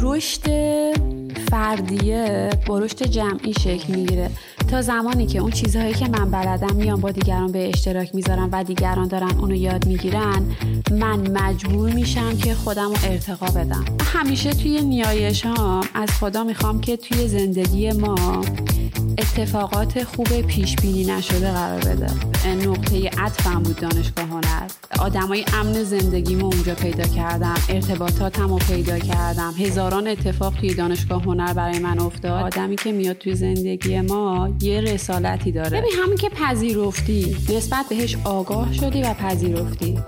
رشد فردیه با رشد جمعی شکل می‌گیره. تا زمانی که اون چیزهایی که من بلدم میان با دیگران به اشتراک می‌ذارم و دیگران دارن اونو یاد می‌گیرن من مجبور میشم که خودم رو ارتقا بدم. همیشه توی نیایش ها از خدا می‌خوام که توی زندگی ما اتفاقات خوب پیش بینی نشده قرار بده. نقطه عطفم بود دانشگاه هنر. آدمای امن زندگیمو اونجا پیدا کردم. ارتباطاتم رو پیدا کردم. هزاران اتفاق توی دانشگاه هنر برای من افتاد. آدمی که میاد توی زندگی ما یه رسالتی داره. ببین همین که پذیرفتی نسبت بهش آگاه شدی و پذیرفتی.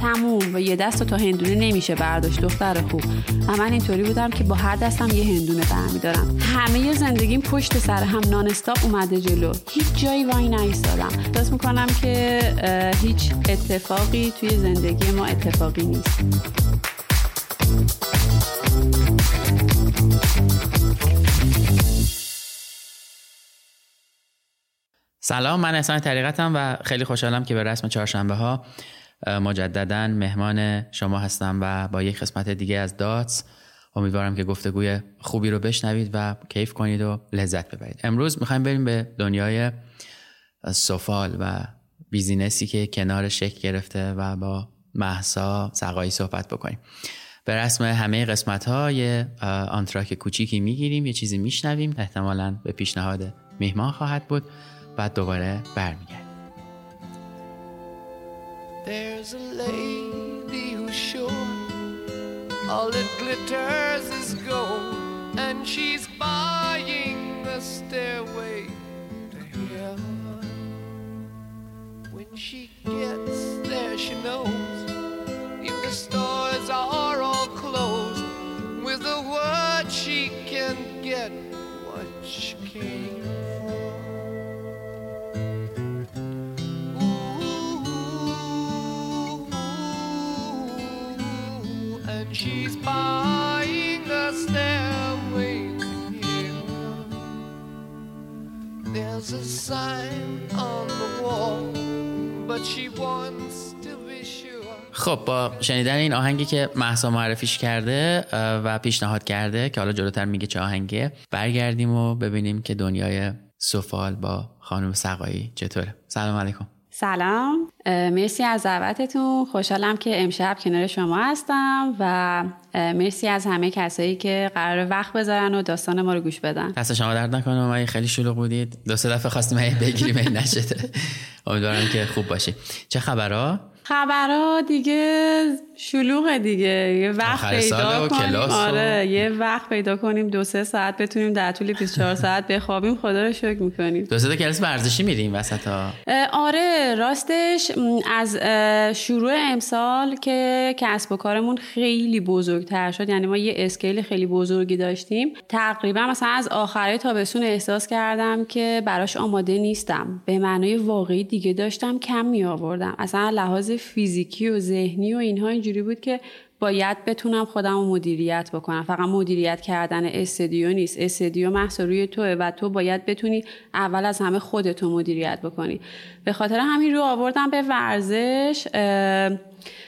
تموم. و یه دست تا هندونه نمیشه برداشت دختر خوب. و من اینطوری بودم که با هر دستم یه هندونه برمیدارم. همه زندگیم پشت سر هم نان اومده جلو. هیچ جایی وای نایستادم. دست می‌کنم که هیچ اتفاقی توی زندگی ما اتفاقی نیست. سلام من احسان طریقتم و خیلی خوشحالم که به رسم چهارشنبه ها مجددا مهمان شما هستم و با یک قسمت دیگه از Dots. امیدوارم که گفتگوی خوبی رو بشنوید و کیف کنید و لذت ببرید. امروز می‌خوایم بریم به دنیای سفال و business ی که کنارش شکل گرفته و با مهسا سقایی صحبت بکنیم. به رسم همه قسمت ها یه آنتراک کوچیکی می‌گیریم یه چیزی میشنویم. احتمالا به پیشنهاد میهمان خواهد بود بعد دوباره برمیگردیم. All it glitters is gold and she's buying the stairway to heaven. When she gets there, she knows if the stores are all closed, with a word she can get what she came she's buying a stairway There's a sign on the wall, but she wants to be sure. خب با شنیدن این آهنگی که محسا معرفیش کرده و پیشنهاد کرده که حالا جلوتر میگه چه آهنگه برگردیم و ببینیم که دنیای سفال با خانم سقایی چطوره. سلام علیکم. سلام. مرسی از دعوتتون. خوشحالم که امشب کنار شما هستم و مرسی از همه کسایی که قرار وقت بذارن و داستان ما رو گوش بدن. دست شما درد نکنه ما خیلی شلوغ بودید. دو سه دفعه خواستیم بگیریم این نشده. امیدوارم که خوب باشی. چه خبرها؟ خبرها دیگه شلوغ دیگه. یه وقت پیدا کنیم. آره یه وقت پیدا کنیم. دو سه ساعت بتونیم در طول 24 ساعت بخوابیم. خدا رو شکر می‌کنیم. دو سه کلاس ورزشی میریم وسط ها آره راستش از شروع امسال که کسب و کارمون خیلی بزرگتر شد. یعنی ما یه اسکیل خیلی بزرگی داشتیم. تقریبا مثلا از آخرای تابستون احساس کردم که براش آماده نیستم. به معنای واقعی دیگه داشتم کم می آوردم اصلا لحاظ فیزیکی و ذهنی و اینها اینجوری بود که باید بتونم خودم رو مدیریت بکنم. فقط مدیریت کردن استدیو نیست. استدیو محض روی توه و تو باید بتونی اول از همه خودتو مدیریت بکنی. به خاطر همین رو آوردم به ورزش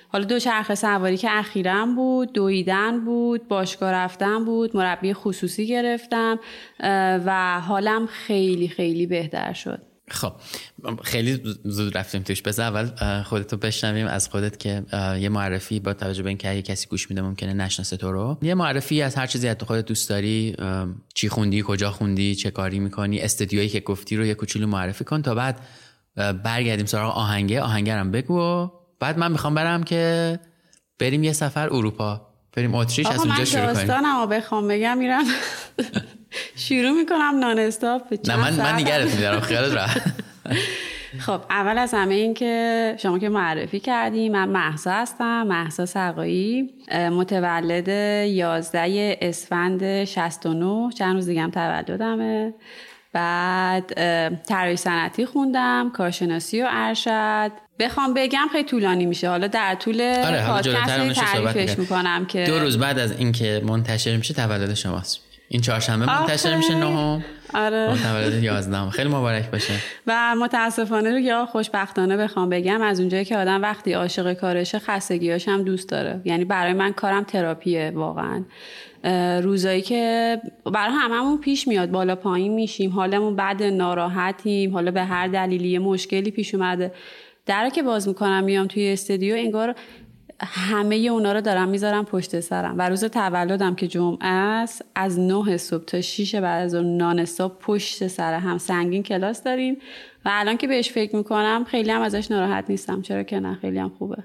حالا دو چرخ سواری که اخیرا بود دویدن بود باشگاه رفتن بود مربی خصوصی گرفتم و حالم خیلی خیلی بهتر شد. خب خیلی زود رفتیم توش. بذار اول خودتو بشنویم از خودت که یه معرفی با توجه به اینکه کسی گوش میده ممکنه نشناسه تو رو. یه معرفی از هر چیزی تو خودت دوست داری چی خوندی کجا خوندی چه کاری می‌کنی استدیویی که گفتی رو یه کوچولو معرفی کن تا بعد برگردیم سراغ آهنگه. آهنگرم بگو بعد من می‌خوام برم که بریم یه سفر اروپا. بریم اتریش از اونجا شروع کنیم. من بخوام بگم میرم. شروع می‌کنم نان استاپ نه من من نگرت میدارم خیالت راحت. خب اول از همه این که شما که معرفی کردی من محسا هستم محسا سقایی متولد 11 اسفند 69 چند روز دیگه هم تولدمه. بعد طراحی صنعتی خوندم کارشناسی و ارشد. بخوام بگم خیلی طولانی میشه. حالا در طول آره، پادکست تعریفش می‌کنم که دو روز بعد از اینکه منتشر میشه تولد شماست. این چهارشنبه منتشر میشه نهم؟ آره. تولد 11 خیلی مبارک باشه. و متاسفانه رو یا خوشبختانه بخوام بگم از اونجایی که آدم وقتی عاشق کارشه خستگیاش هم دوست داره. یعنی برای من کارم تراپیه واقعا. روزایی که برای هممون پیش میاد بالا پایین میشیم حالمون بعد ناراحتیم حالا به هر دلیلی مشکلی پیش اومده. در که باز می‌کنم میام توی استودیو انگار همه اونا رو دارم می‌ذارم پشت سرم. و روز تولدم که جمعه است از 9 صبح تا 6 بعد از نان صبح پشت سر هم. سنگین کلاس داریم. و الان که بهش فکر می‌کنم خیلی هم ازش ناراحت نیستم. چرا که نه خیلی هم خوبه.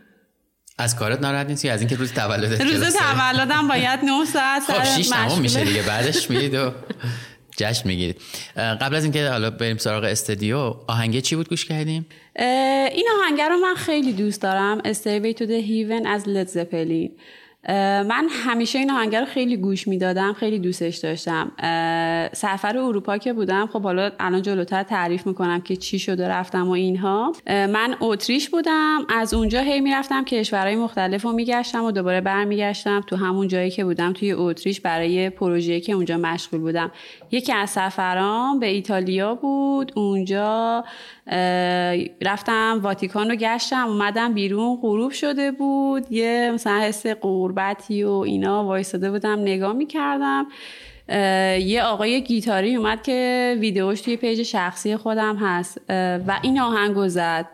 از کارت ناراحت نیستی؟ از اینکه روز تولدت روز تولدم باید 9 ساعت خب 6 تمام میشه دیگه. بعدش میرید و جشن می‌گیرید. قبل از اینکه حالا بریم سراغ استودیو آهنگه چی بود گوش کردیم؟ این آهنگ رو من خیلی دوست دارم Stairway to Heaven از لد زپلین من همیشه این آهنگ رو خیلی گوش می‌دادم خیلی دوستش داشتم. سفر اروپا که بودم خب حالا الان جلوتر تعریف می‌کنم که چی شده رفتم و اینها. من اتریش بودم از اونجا هی می‌رفتم کشورهای مختلف رو میگشتم و دوباره برمیگشتم. تو همون جایی که بودم توی اتریش برای پروژه که اونجا مشغول بودم. یکی از سفرام به ایتالیا بود. اونجا رفتم واتیکان رو گشتم اومدم بیرون غروب شده بود. یه مثلا حس غربتی و اینا وایستاده بودم نگاه می‌کردم. یه آقای گیتاری اومد که ویدیوش توی page شخصی خودم هست و این آهنگو زد.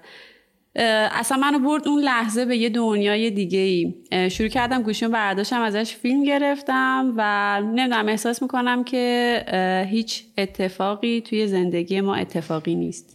اصلا منو برد اون لحظه به یه دنیای دیگه ای شروع کردم گوشیم برداشتم ازش فیلم گرفتم و نمی‌دونم احساس می‌کنم که هیچ اتفاقی توی زندگی ما اتفاقی نیست.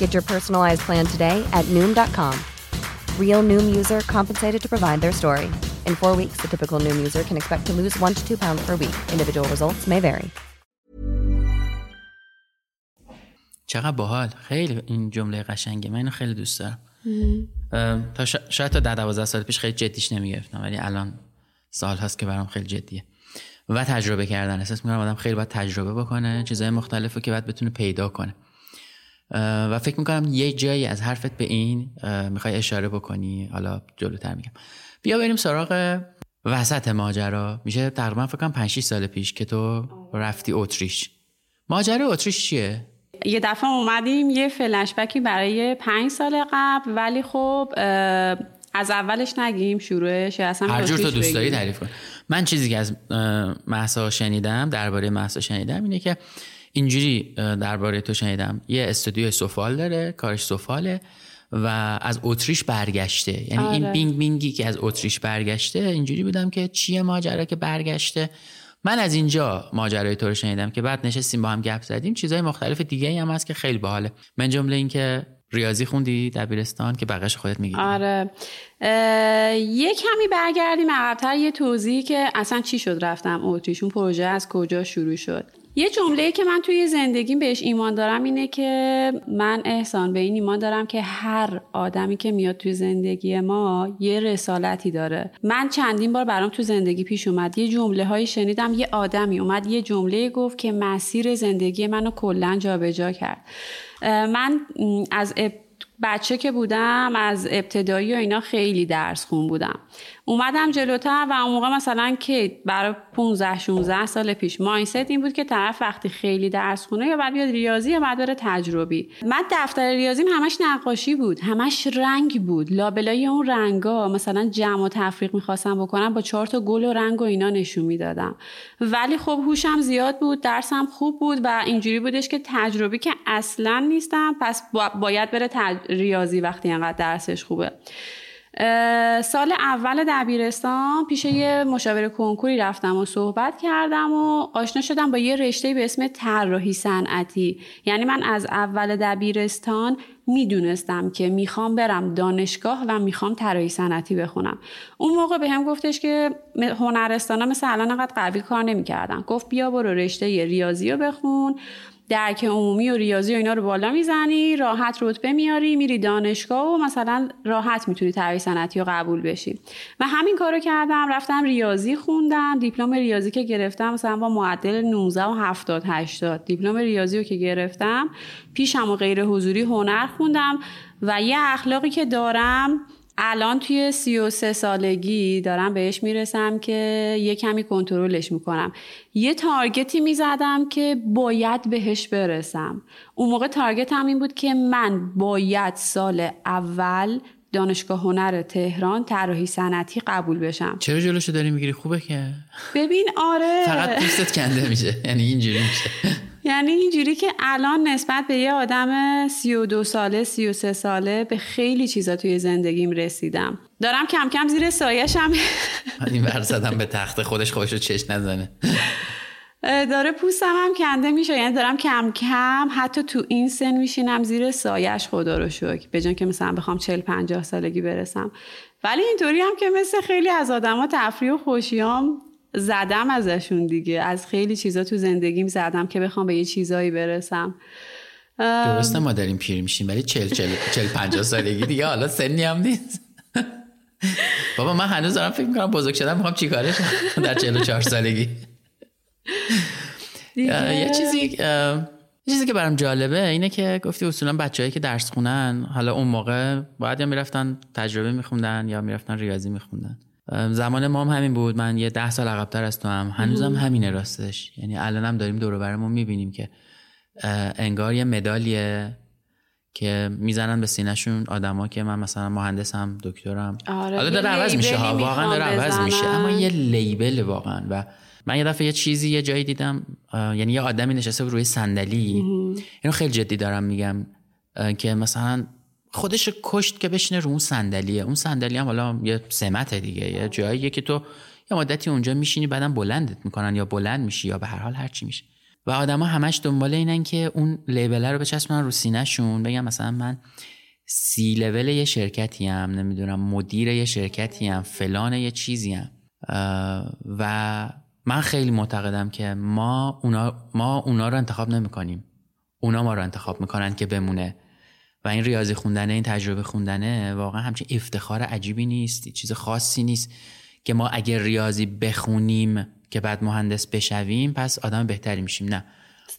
Get your personalized plan today at Noom.com. Real Noom user compensated to provide their story. In four weeks, the typical Noom user can expect to lose one to two pounds per week. Individual results may vary. چقدر باحال خیلی این جمله قشنگه من اینو خیلی دوست دارم تا شاید تا ده دوازده سال پیش خیلی جدیش نمی‌گرفتم ولی الان سال هست که برام خیلی جدیه و تجربه کردن احساس می‌کنم آدم خیلی باید تجربه بکنه چیزای مختلف که بعد بتونه پیدا کنه و فکر می‌کنم یه جایی از حرفت به این می‌خوای اشاره بکنی. حالا جلوتر میگم. بیا بریم سراغ وسط ماجرا. میشه تقریبا فکر کنم 5 سال پیش که تو رفتی اتریش. ماجرا اتریش چیه؟ یه دفعه اومدیم یه فلشبکی برای پنج سال قبل ولی خب از اولش نگیم شروعش اصلا هر جور تو دوست داری تعریف کن. من چیزی که از محسا شنیدم درباره محسا شنیدم اینه که اینجوری درباره تو شنیدم. یه استودیو سفال داره کارش سفاله و از اتریش برگشته. یعنی آره. این بینگ بینگی که از اتریش برگشته اینجوری بودم که چیه ماجرا که برگشته. من از اینجا ماجرای تو رو شنیدم که بعد نشستیم با هم گپ زدیم. چیزای مختلف دیگه هم هست که خیلی باحاله. من جمله این که ریاضی خوندی دبیرستان که بقیش خودت میگی آره. یه کمی برگردیم عقبتر. یه توضیحی که اصلا چی شد رفتم اتریشون پروژه از کجا شروع شد؟ یه جمله که من توی زندگیم بهش ایمان دارم اینه که من احسان به این ایمان دارم که هر آدمی که میاد توی زندگی ما یه رسالتی داره. من چندین بار برام تو زندگی پیش اومد. یه جمله هایی شنیدم یه آدمی اومد یه جمله گفت که مسیر زندگی منو کلا جابجا کرد. من از بچه که بودم از ابتدایی و اینا خیلی درس خون بودم. اومدم جلوتر و اون موقع مثلا که برای 15 16 سال پیش مایندست این بود که طرف وقتی خیلی درس خونه یا بعد بیاد ریاضی یا بعد بره تجربی. من دفتر ریاضیم همش نقاشی بود همش رنگ بود. لابلای اون رنگا مثلا جمع و تفریق می‌خواستم بکنم با چهار تا گل و رنگ و اینا نشون می‌دادم. ولی خب هوشم زیاد بود درسم خوب بود و اینجوری بودش که تجربی که اصلا نیستم پس باید بره ریاضی وقتی انقدر درسش خوبه. سال اول دبیرستان پیش یه مشاور کنکوری رفتم و صحبت کردم و آشنا شدم با یه رشته به اسم طراحی صنعتی. یعنی من از اول دبیرستان می‌دونستم که می‌خوام برم دانشگاه و می‌خوام طراحی صنعتی بخونم. اون موقع به هم گفتش که هنرستانا مثل الان قوی کار نمی‌کردن. گفت بیا برو رشته ریاضی رو بخون. درک عمومی و ریاضی و اینا رو بالا می‌زنی راحت رتبه میاری میری دانشگاه و مثلا راحت می‌تونی طراحی صنعتی رو قبول بشی. و همین کارو کردم رفتم ریاضی خوندم. دیپلم ریاضی که گرفتم مثلا با معدل 19 و 70 80 دیپلم ریاضی رو که گرفتم پیشم و غیر حضوری هنر خوندم و یه اخلاقی که دارم الان توی سی و سه سالگی دارم بهش می‌رسم که یه کمی کنترلش می‌کنم. یه تارگتی می‌زدم که باید بهش برسم. اون موقع تارگت هم این بود که من باید سال اول دانشگاه هنر تهران طراحی صنعتی قبول بشم. چرا جلوشو داری می‌گیری؟ خوبه که. ببین آره. فقط پوستت کنده میشه. یعنی اینجوری میشه. یعنی اینجوری که الان نسبت به یه آدم سی و دو ساله سی و سه ساله به خیلی چیزا توی زندگیم رسیدم. دارم کم کم زیر سایشم این ور زدم به تخت خودش خودش رو چش نزنه. داره پوستم هم کنده میشه یعنی دارم کم کم حتی تو این سن میشینم زیر سایش خدا رو شکر. به که مثلا بخوام چل پنجاه سالگی برسم. ولی اینطوری هم که مثل خیلی از آدما تفریح و خوشیام زدم ازشون دیگه. از خیلی چیزا تو زندگیم زدم که بخوام به یه چیزایی برسم. درسته ما داریم پیر میشیم ولی چل چل چل پنجاه سالگی دیگه حالا سنی هم نیست. بابا من هنوز دارم فکر می‌کنم بزرگ شدم می‌خوام چیکارش در چل چهار سالگی؟ یه چیزی چیزی که برام جالبه اینه که گفتی اصولا بچههایی که درس خونن حالا اون موقع باید یا می‌رفتن تجربه میخوندن یا می‌رفتن ریاضی میخوندن. زمان مام همین بود. من یه ده سال عقبتر از تو هم. هنوزم همینه راستش. یعنی الانم داریم دور برمون می‌بینیم که انگار یه مدالیه که می‌زنن به سینهشون آدما که من مثلا مهندسم دکترم. آره حالا داره عوض میشه ها. واقعا داره عوض میشه. اما یه لیبل واقعا. و من یه دفعه یه چیزی یه جایی دیدم یعنی یه آدمی نشسته روی صندلی. اینو خیلی جدی دارم میگم که مثلا خودش کشت که بشینه رو اون صندلیه. اون صندلی هم حالا یه سمت دیگه یه جاییه که تو یه مدتی اونجا میشینی بعدم بلندت می‌کنن یا بلند میشی یا به هر حال هرچی میشه. و آدما همش دنبال اینن که اون لیبل رو بچسبونن رو سینهشون. بگم مثلا من سی لول یه شرکتی هم نمی‌دونم مدیر یه شرکتی هم فلان یه چیزی هم و من خیلی معتقدم که ما اونا, ما اونا رو انتخاب نمی‌کنیم. اونا ما رو انتخاب می‌کنن که بمونه. و این ریاضی خوندنه این تجربه خوندنه واقعا همچین افتخار عجیبی نیست. چیز خاصی نیست که ما اگر ریاضی بخونیم که بعد مهندس بشویم پس آدم بهتری میشیم. نه.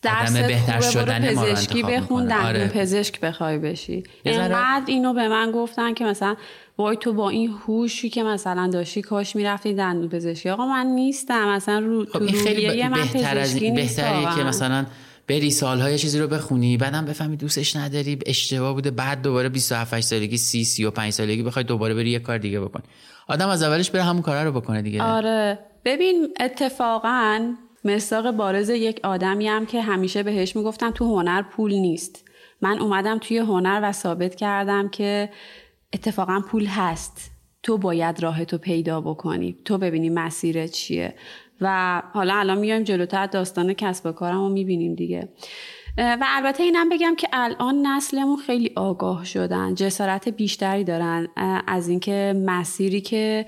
آدم بهتر شدن ما پزشکی بخون آره. پزشک بخوای بشی. اینقدر اینو به من گفتن که مثلا وای تو با این هوشی که مثلا داشتی کاش می‌رفتی دندون پزشکی. آقا من نیستم مثلا رو خب این خیلی من بهتر از این بهتری که مثلا بری سالهای چیزی رو بخونی بعدم بفهمی دوستش نداری اشتباه بوده بعد دوباره 27 سالگی 30 35 سالگی بخوای دوباره بری یه کار دیگه بکن آدم از اولش بره همون کارا رو بکنه دیگه. آره. ببین اتفاقا مساق بارز یک آدمی هم که همیشه بهش می‌گفتم تو هنر پول نیست. من اومدم توی هنر و ثابت کردم که اتفاقا پول هست. تو باید راه تو پیدا بکنی. تو ببینی مسیر چیه. و حالا الان میایم جلوتر داستان کسب و کارم رو می‌بینیم دیگه. و البته اینم بگم که الان نسلمون خیلی آگاه شدن جسارت بیشتری دارن از اینکه مسیری که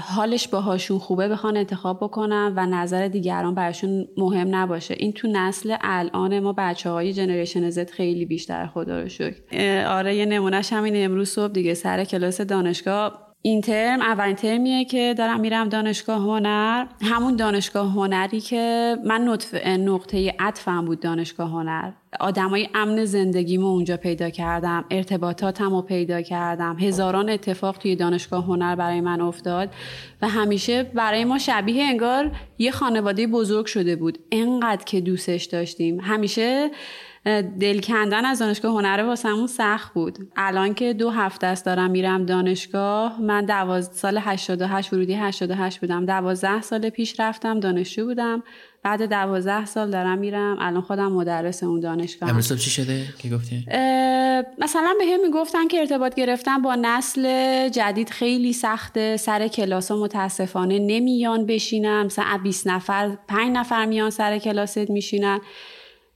حالش باهاشون خوبه بخوان انتخاب بکنن و نظر دیگران براشون مهم نباشه. این تو نسل الان ما بچه های جنریشن زد خیلی بیشتر خدا رو شکر. آره یه نمونهش همین امروز صبح دیگه سر کلاس دانشگاه این ترم اولین ترمیه که دارم میرم دانشگاه هنر. همون دانشگاه هنری که من نقطه عطفم بود دانشگاه هنر. آدمای امن زندگیمو اونجا پیدا کردم ارتباطاتم رو پیدا کردم. هزاران اتفاق توی دانشگاه هنر برای من افتاد و همیشه برای ما شبیه انگار یه خانواده بزرگ شده بود. انقدر که دوستش داشتیم. همیشه دل کندن از دانشگاه هنر واسمون سخت بود. الان که دو هفته است دارم میرم دانشگاه من دواز سال 88 ورودی 88 بودم. دوازده سال پیش رفتم دانشجو بودم. بعد دوازده سال دارم میرم. الان خودم مدرس اون دانشگاه. امروز چی شده؟ که گفتی؟ مثلا به هم می‌گفتن که ارتباط گرفتن با نسل جدید خیلی سخته. سر کلاس متاسفانه نمیان بشینن. مثلا 20 نفر 5 نفر میان سر کلاست میشینن.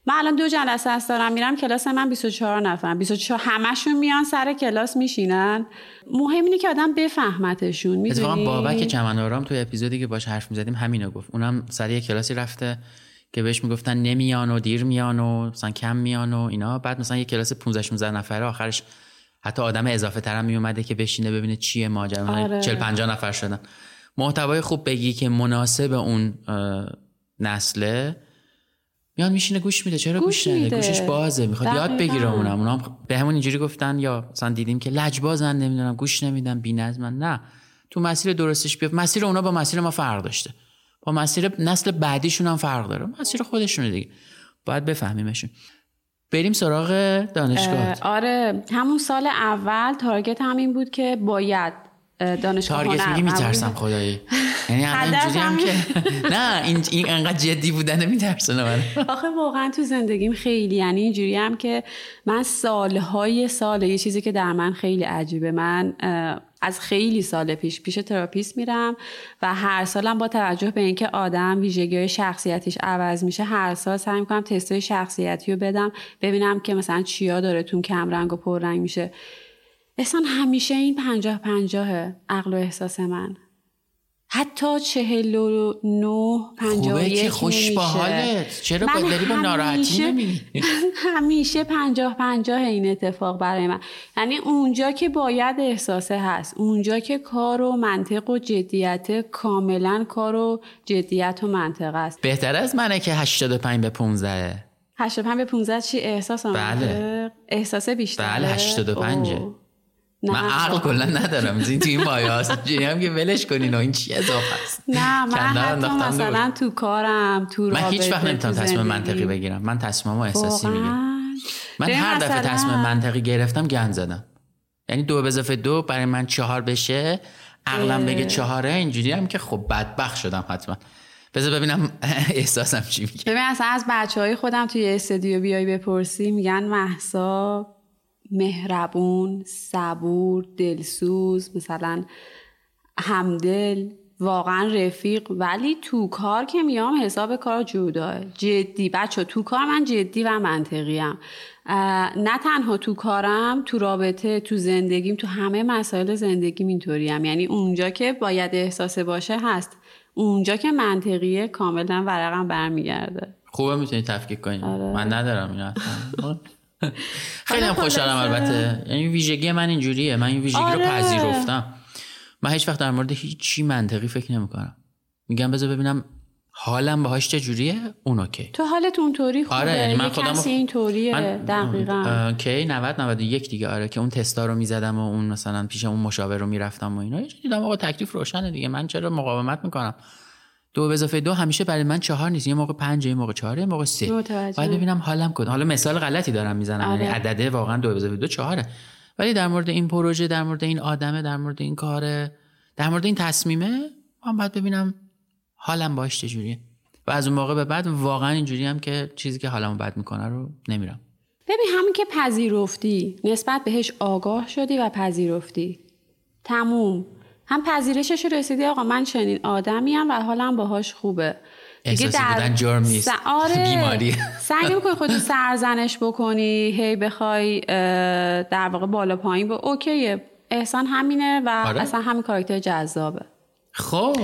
من الان دو جلسه است دارم میرم کلاس من 24 نفر 24 همشون میان سر کلاس میشینن. مهم اینه که آدم بفهمتشون می‌دونی؟ اتفاقا بابک چمنارام توی اپیزودی که باش حرف می‌زدیم همینو گفت. اونم سر یه کلاسی رفته که بهش می‌گفتن نمیان و دیر میان و مثلا کم میان و اینا. بعد مثلا یه کلاس 15 16 نفره آخرش حتی آدم اضافه ترم میومده که بشینه ببینه چیه ماجرا. آره. 40 50 نفر شدن. محتوای خوب بگی که مناسب اون نسله. میاد میشینه گوش میده. چرا گوش, نده؟ گوشش بازه. می‌خواد یاد بگیره اونم. اونم به همون اینجوری گفتن یا مثلا دیدیم که لجبازن نمی‌دونم گوش نمیدن بی‌نظمن. نه. تو مسیر درستش بیاد مسیر اونا با مسیر ما فرق داشته. با مسیر نسل بعدیشون هم فرق داره. مسیر خودشونه دیگه. باید بفهمیمشون. بریم سراغ دانشگاه. آره. همون سال اول تارگت همین بود که باید دانشگاه تارگت میگی میترسم خدایی. یعنی اینجوری هم که نه این این انقدر جدی بودن میترسونه من. آخه واقعا تو زندگیم خیلی یعنی اینجوری هم که من سالهای سال یه چیزی که در من خیلی عجیبه. من از خیلی سال پیش پیش therapist میرم و هر سالم با توجه به اینکه آدم ویژگی شخصیتیش عوض میشه هر سال سعی می‌کنم تستای شخصیتی رو بدم ببینم که مثلا چیا داره توم کم رنگ و پررنگ میشه. احسان همیشه این پنجاه پنجاه عقل و احساس من. حتی چهل و نو پنجاه که خوش با حالت چرا با داری با ناراحتی نمی؟ همیشه پنجاه پنجاه این اتفاق برای من. یعنی اونجا که باید احساسه هست اونجا که کار و منطق و جدیت کاملا کار و جدیت و منطق است. بهتر از منه که 85 به 15 85 به 15 چی؟ احساس بله. احساس بیشتره. بله 85 من عقل کلا ندارم. این تو این هست هم که ولش کنین و این چی اضافه است؟ نه من حتی مثلا تو کارم تو من هیچ وقت نمی‌تونم تصمیم منطقی بگیرم. من تصمیممو احساسی می‌گیرم. من هر دفعه تصمیم منطقی گرفتم گند زدم. یعنی دو به اضافه دو برای من چهار بشه عقلم بگه چهاره اینجوری هم که خب بدبخ شدم حتما. بذار ببینم احساسم چی میگه. ببین اصلا از بچه های خودم توی استودیو بیای بپرسی میگن محسا مهربون صبور دلسوز مثلا همدل واقعا رفیق. ولی تو کار که میام حساب کار جدا. جدی. بچه تو کار من جدی و منطقی هم. نه تنها تو کارم تو رابطه تو زندگیم تو همه مسائل زندگیم اینطوری هم. یعنی اونجا که باید احساس باشه هست. اونجا که منطقیه کاملا ورقم برمیگرده. خوبه می‌تونی تفکیک کنی. آره. من ندارم این خیلی هم خوشحالم البته. یعنی ویژگی من اینجوریه. من این ویژگی رو آره. پذیرفتم. من هیچ وقت در مورد هیچی منطقی فکر نمی‌کنم. میگم بذار ببینم حالم باهاش چجوریه اون اوکی. تو حالت اونطوری خوبه. آره یعنی من خودم کسی اینطوریه. دقیقاً. کی 90 91 دیگه. آره که اون تستا رو می‌زدم و اون مثلا پیش اون مشاور رو می‌رفتم و اینا. دیدم آقا تکلیف روشنه دیگه. من چرا مقاومت می‌کنم؟ دو به اضافه دو همیشه برای من چهار نیست. یه موقع پنج یه موقع چهار یه موقع سه. باید ببینم حالم کن حالا مثال غلطی دارم می‌زنم یعنی آره. عدده واقعا دو به اضافه دو چهاره. ولی در مورد این پروژه در مورد این آدمه در مورد این کاره در مورد این تصمیمه من باید ببینم حالم باش چجوریه و از اون موقع به بعد واقعا اینجوری هم که چیزی که حالمو بد می‌کنه رو نمیرم. ببین همین که پذیرفتی نسبت بهش آگاه شدی و پذیرفتی. تموم. هم پذیرشش رسیدی آقا من چنین آدمیم و حالم باهاش خوبه. دیگه در بودن جرم نیست. آره. بیماری. سعی نمی‌کنی خودتو سرزنش بکنی هی بخوای در واقع بالا پایین با اوکیه. احسان همینه و آره. اصلا همین کاراکتر جذابه. خب.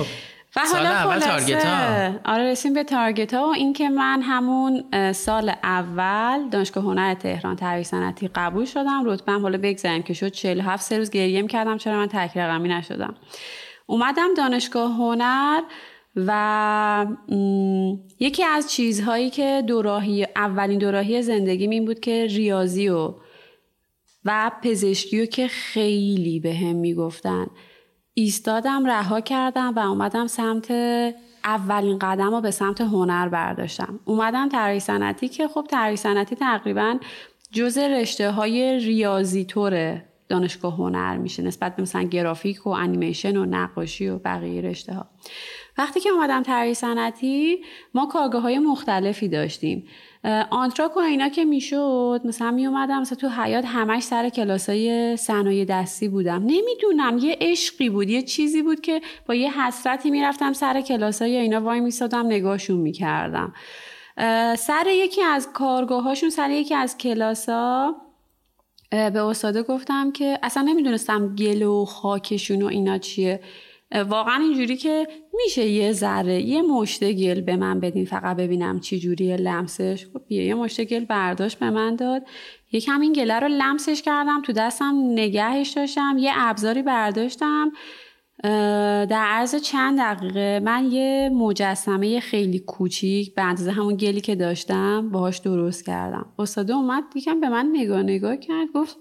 و سال حالا اول تارگت ها. آره رسیم به تارگت ها و اینکه من همون سال اول دانشگاه هنر تهران طراحی صنعتی قبول شدم. رتبم حالا بگذاریم که شد 47 سه روز گریه کردم. چرا من تک رقمی نشدم؟ اومدم دانشگاه هنر و یکی از چیزهایی که دوراهی اولین دوراهی زندگیم این بود که ریاضی و و پزشکی رو که خیلی به هم می‌گفتن. ایستادم رها کردم و اومدم سمت اولین قدم رو به سمت هنر برداشتم. اومدم طراحی صنعتی که خب طراحی صنعتی تقریبا جز رشته های ریاضی طور دانشگاه هنر میشه نسبت به مثلا گرافیک و انیمیشن و نقاشی و بقیه رشته ها وقتی که اومدم طراحی صنعتی ما کارگاه های مختلفی داشتیم. آنتراک و اینا که می‌شد مثلا می اومدم مثلا تو حیاط همش سر کلاس های صنایع دستی بودم. نمی‌دونم یه عشقی بود یه چیزی بود که با یه حسرتی می‌رفتم سر کلاس های اینا وای میسادم نگاهشون می‌کردم. سر یکی از کارگاه هاشون سر یکی از کلاس ها اه، به استاده گفتم که اصلا نمی‌دونستم گل و خاکشون و اینا چیه. واقعا اینجوری که میشه یه ذره یه مشته گل به من بدین فقط ببینم چی جوریه لمسش. خب بیا یه مشته گل برداشت به من داد. یکم این گله رو لمسش کردم تو دستم نگهش داشتم یه ابزاری برداشتم. در عرض چند دقیقه من یه مجسمه خیلی کوچیک به اندازه همون گلی که داشتم باهاش درست کردم. استاده اومد یکم به من نگاه نگاه کرد گفت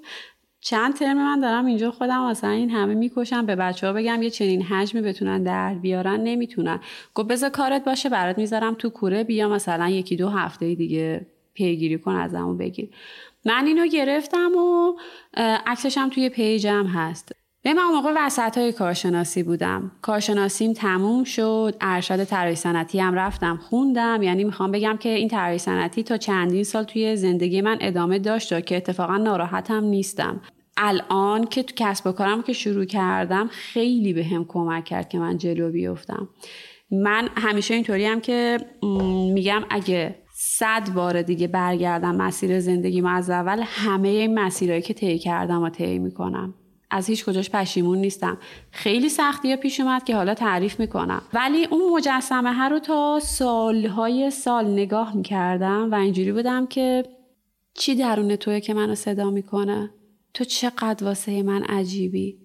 چند ترم من دارم اینجا خودم مثلا این همه می‌کشم به بچه ها بگم یه چنین حجمی بتونن در بیارن نمی‌تونن. گفت بذار کارت باشه برات می‌ذارم تو کوره بیا مثلا یکی دو هفته دیگه پیگیری کن از همون بگیر. من اینو گرفتم و اه، عکسش هم توی پیجم هست. به من موقع وسط های کارشناسی بودم. کارشناسیم تموم شد ارشد طراحی صنعتی هم رفتم خوندم. یعنی می‌خوام بگم که این طراحی صنعتی تا چندین سال توی زندگی من ادامه داشت که اتفاقا ناراحتم نیستم. الان که تو کسب و کارم که شروع کردم خیلی به هم کمک کرد که من جلو بیفتم. من همیشه اینطوری هم که میگم اگه صد بار دیگه برگردم مسیر زندگی از اول همه این مسیرهایی که طی کردم و طی می‌کنم. از هیچ کجاش پشیمون نیستم. خیلی سختی پیش اومد که حالا تعریف می‌کنم. ولی اون مجسمه ها رو تا سالهای سال نگاه می‌کردم و اینجوری بودم که چی درون توی که منو صدا می‌کنه؟ تو چقدر واسه من عجیبی؟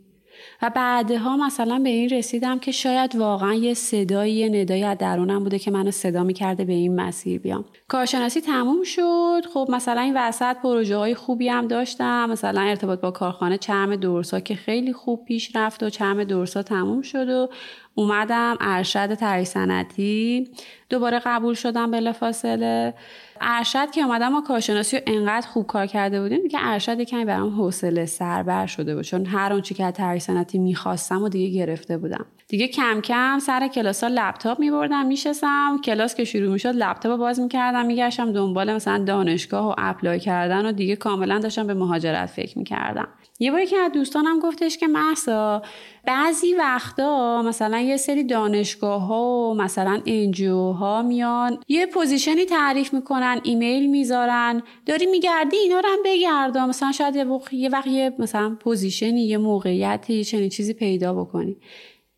و بعدها مثلا به این رسیدم که شاید واقعا یه صدایی یه ندایی از درونم بوده که منو صدا می‌کرده به این مسیر بیام. کارشناسی تموم شد. خب مثلا این وسط پروژه های خوبی هم داشتم. مثلا ارتباط با کارخانه چرم دورسا که خیلی خوب پیش رفت و چرم دورسا تموم شد و اومدم ارشد طراحی صنعتی دوباره قبول شدم بلافاصله. ارشد که اومدم ما کارشناسی رو انقدر خوب کار کرده بودیم دیگه ارشد کمی برام حوصله سربر شده بود. چون هر آنچه که از صنعتی می‌خواستم و دیگه گرفته بودم. دیگه کم کم سر کلاس ها لپتاپ میبردم میشستم. کلاس که شروع می‌شد لپتاپ رو باز می‌کردم میگشتم دنبال مثلا دانشگاه و apply کردن و دیگه کاملا داشتم به مهاجرت فکر می‌کردم. یه باری که از دوستانم گفتش که مهسا بعضی وقتا مثلا یه سری دانشگاه ها و مثلا NGO ها میان یه position ی تعریف می‌کنن ایمیل می‌ذارن. داری میگردی اینا رو هم بگردا. مثلا شاید یه, وقت یه مثلا position ی یه موقعیتی چنین چیزی پیدا بکنی.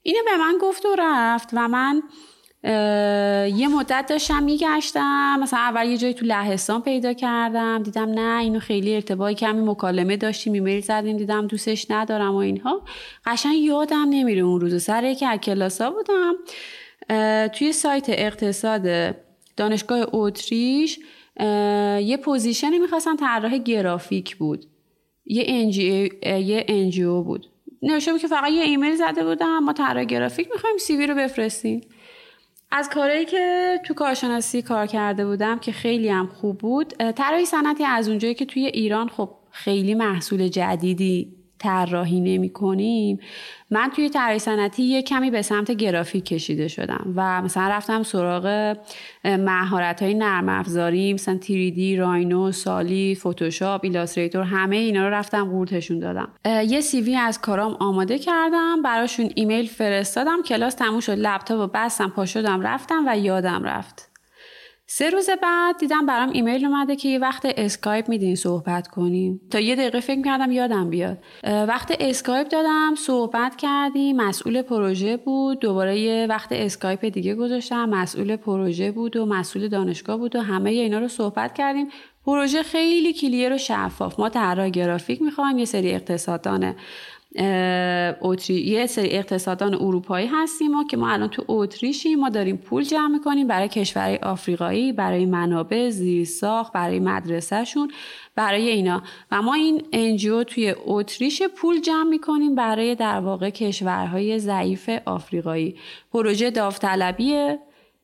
اینو به من گفت و رفت و من یه مدت داشتم میگشتم. مثلا اول یه جایی تو لهستان پیدا کردم. دیدم نه اینو خیلی ارتباطی کمی مکالمه داشتیم ایمیل زدیم دیدم دوستش ندارم و اینها. قشنگ یادم نمیره اون روز. سر یکی از کلاسا بودم. توی سایت اقتصاد دانشگاه اتریش یه position ی می‌خواستن طراح گرافیک بود. یه انجی یه NGO بود. نوشته بود که فقط یه ایمیل زده بودم. ما طراح گرافیک می‌خوایم CV رو بفرستیم. از کارهایی که تو کارشناسی کار کرده بودم که خیلی هم خوب بود طراحی صنعتی از اونجایی که توی ایران خب خیلی محصول جدیدی طراحی نمی کنیم. من توی طراحی صنعتی یه کمی به سمت گرافیک کشیده شدم و مثلا رفتم سراغ مهارت های نرم افزاری مثلا 3D Rhino Solid Photoshop Illustrator همه اینا رو رفتم قورتشون دادم. یه CV از کارام آماده کردم براشون ایمیل فرستادم کلاس تموم شد لپتاپ و بستم پا شدم رفتم و یادم رفت. سه روز بعد دیدم برام ایمیل اومده که یه وقت اسکایپ میدین صحبت کنیم. تا یه دقیقه فکر کردم یادم بیاد. وقت اسکایپ دادم صحبت کردیم مسئول پروژه بود دوباره یه وقت اسکایپ دیگه گذاشتم مسئول پروژه بود و مسئول دانشگاه بود و همه اینا رو صحبت کردیم. پروژه خیلی clear و شفاف. ما طراح گرافیک می‌خوایم یه سری اقتصاددان اوتری یه سری اقتصاددان اروپایی هستیم ما که ما الان تو اتریشیم. ما داریم پول جمع می‌کنیم برای کشورهای آفریقایی برای منابع زیرساخت برای مدرسهشون برای اینا. و ما این انجیو توی اتریش پول جمع می‌کنیم برای در واقع کشورهای ضعیف آفریقایی. پروژه داوطلبیه.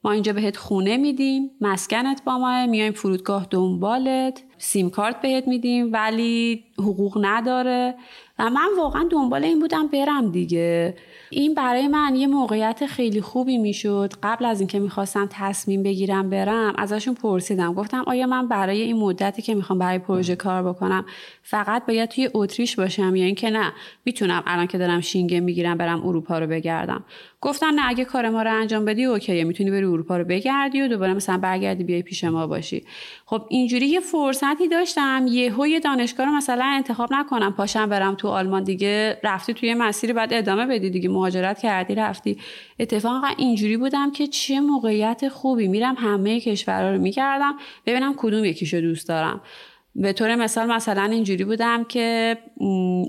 ما اینجا بهت خونه میدیم. مسکنت با ما میایم فرودگاه دنبالت. سیم کارت بهت میدیم ولی حقوق نداره. و من واقعا دنبال این بودم برم دیگه. این برای من یه موقعیت خیلی خوبی می‌شد. قبل از اینکه می‌خواستم تصمیم بگیرم برم ازشون پرسیدم. گفتم آیا من برای این مدتی که می‌خوام برای پروژه کار بکنم فقط باید توی اتریش باشم یا اینکه نه؟ می‌تونم الان که دارم شینگه می‌گیرم برم اروپا رو بگردم. گفتن نه اگه کار ما رو انجام بدی اوکیه. می‌تونی بری اروپا رو بگردی و دوباره مثلا برگردی بیای پیش ما باشی. خب اینجوری یه فرصتی داشتم یهو یه دانشگاه رو مثلا انتخاب نکنم پاشم برم تو آلمان دیگه. رفتی توی مسیر بعد ادامه بدی دیگه. مهاجرت کردی رفتی. اتفاقا اینجوری بودم که چه موقعیت خوبی. میرم همه کشورها رو می‌کردم. ببینم کدوم یکیشو دوست دارم. به طور مثال مثلا اینجوری بودم که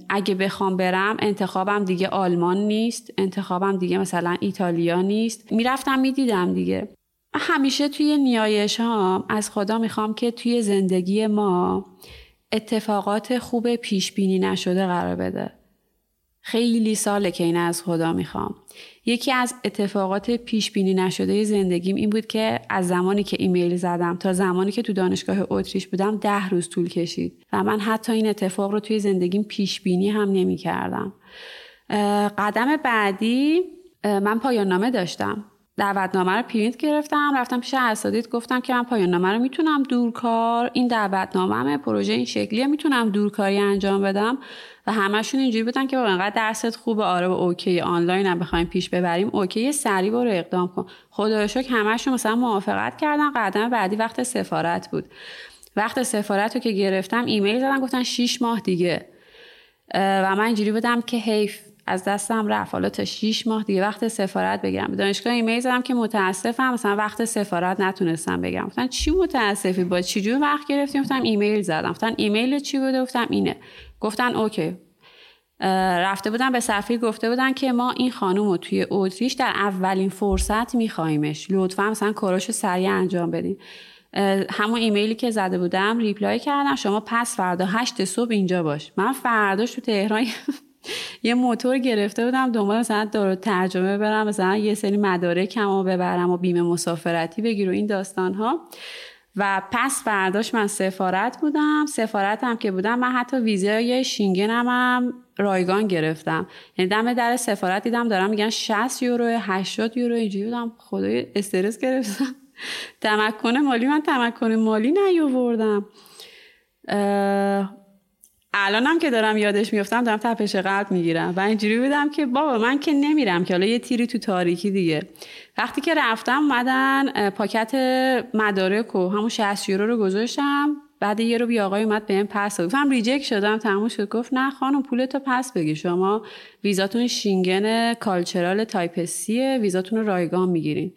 اگه بخوام برم انتخابم دیگه آلمان نیست. انتخابم دیگه مثلا ایتالیا نیست. می‌رفتم می‌دیدم دیگه. همیشه توی نیایش ها از خدا می‌خوام که توی زندگی ما اتفاقات خوب پیش بینی نشده قرار بده. خیلی ساله که این از خدا می‌خوام. یکی از اتفاقات پیش بینی نشده زندگیم این بود که از زمانی که ایمیل زدم تا زمانی که تو دانشگاه اتریش بودم ده روز طول کشید و من حتی این اتفاق رو توی زندگیم پیش بینی هم نمی کردم. قدم بعدی من پایان نامه داشتم. دعوتنامه رو پرینت گرفتم رفتم پیش اساتید گفتم که من پایان نامه رو می‌تونم دورکار این دعوتنامه پروژه این شکلیه می‌تونم دورکاری انجام بدم و همشون اینجوری بودن که انقدر درست خوبه آره و okay آنلاین هم بخوایم پیش ببریم okay سریع برو اقدام کن. خدا شکر همشون مثلا موافقت کردن قدم بعدی وقت سفارت بود. وقت سفارت رو که گرفتم ایمیل زدن گفتن 6 ماه دیگه. و من اینجوری بودم که حیف از دستم رفت. حالا تا 6 ماه دیگه وقت سفارت بگیرم. به دانشگاه ایمیل زدم که متاسفم مثلا وقت سفارت نتونستم بگیرم گفتن چی متاسفی؟ با چی جور وقت گرفتی گفتم ایمیل زدم. گفتن ایمیل چی بوده گفتم اینه. گفتن okay. رفته بودن به سفیر گفته بودن که ما این خانم رو توی اتریش در اولین فرصت میخوایمش لطفا مثلا کاراشو سریع انجام بدین. همون ایمیلی که زده بودم reply کردم. شما پس فردا هشت صبح اینجا باش. من فرداش تو تهران یه موتور گرفته بودم دنبال مثلا دارو ترجمه برم مثلا یه سری مدارکم رو ببرم و بیمه مسافرتی بگیر و این داستان ها و پس فرداش من سفارت بودم. سفارت هم که بودم من حتی ویزای شینگن هم, رایگان گرفتم. یعنی دم در سفارت دیدم دارم میگن 60 یورو 80 یورو اینجوری بودم. خدای استرس گرفتم. تمکن مالی من تمکن مالی نیاوردم. الانم که دارم یادش میفتم دارم تپش قلب می‌گیرم و اینجوری بودم که بابا من که نمیرم که حالا یه تیری تو تاریکی دیگه. وقتی که رفتم اومدن پاکت مدارک و همون 60 یورو رو گذاشتم. بعد یه رو بی آقای اومد بهم پس گفتم reject شدم تموم شد. گفت نه خانم پولتو پس بگیر شما ویزاتون شینگن cultural type C ه ویزاتون رو رایگان می‌گیرین.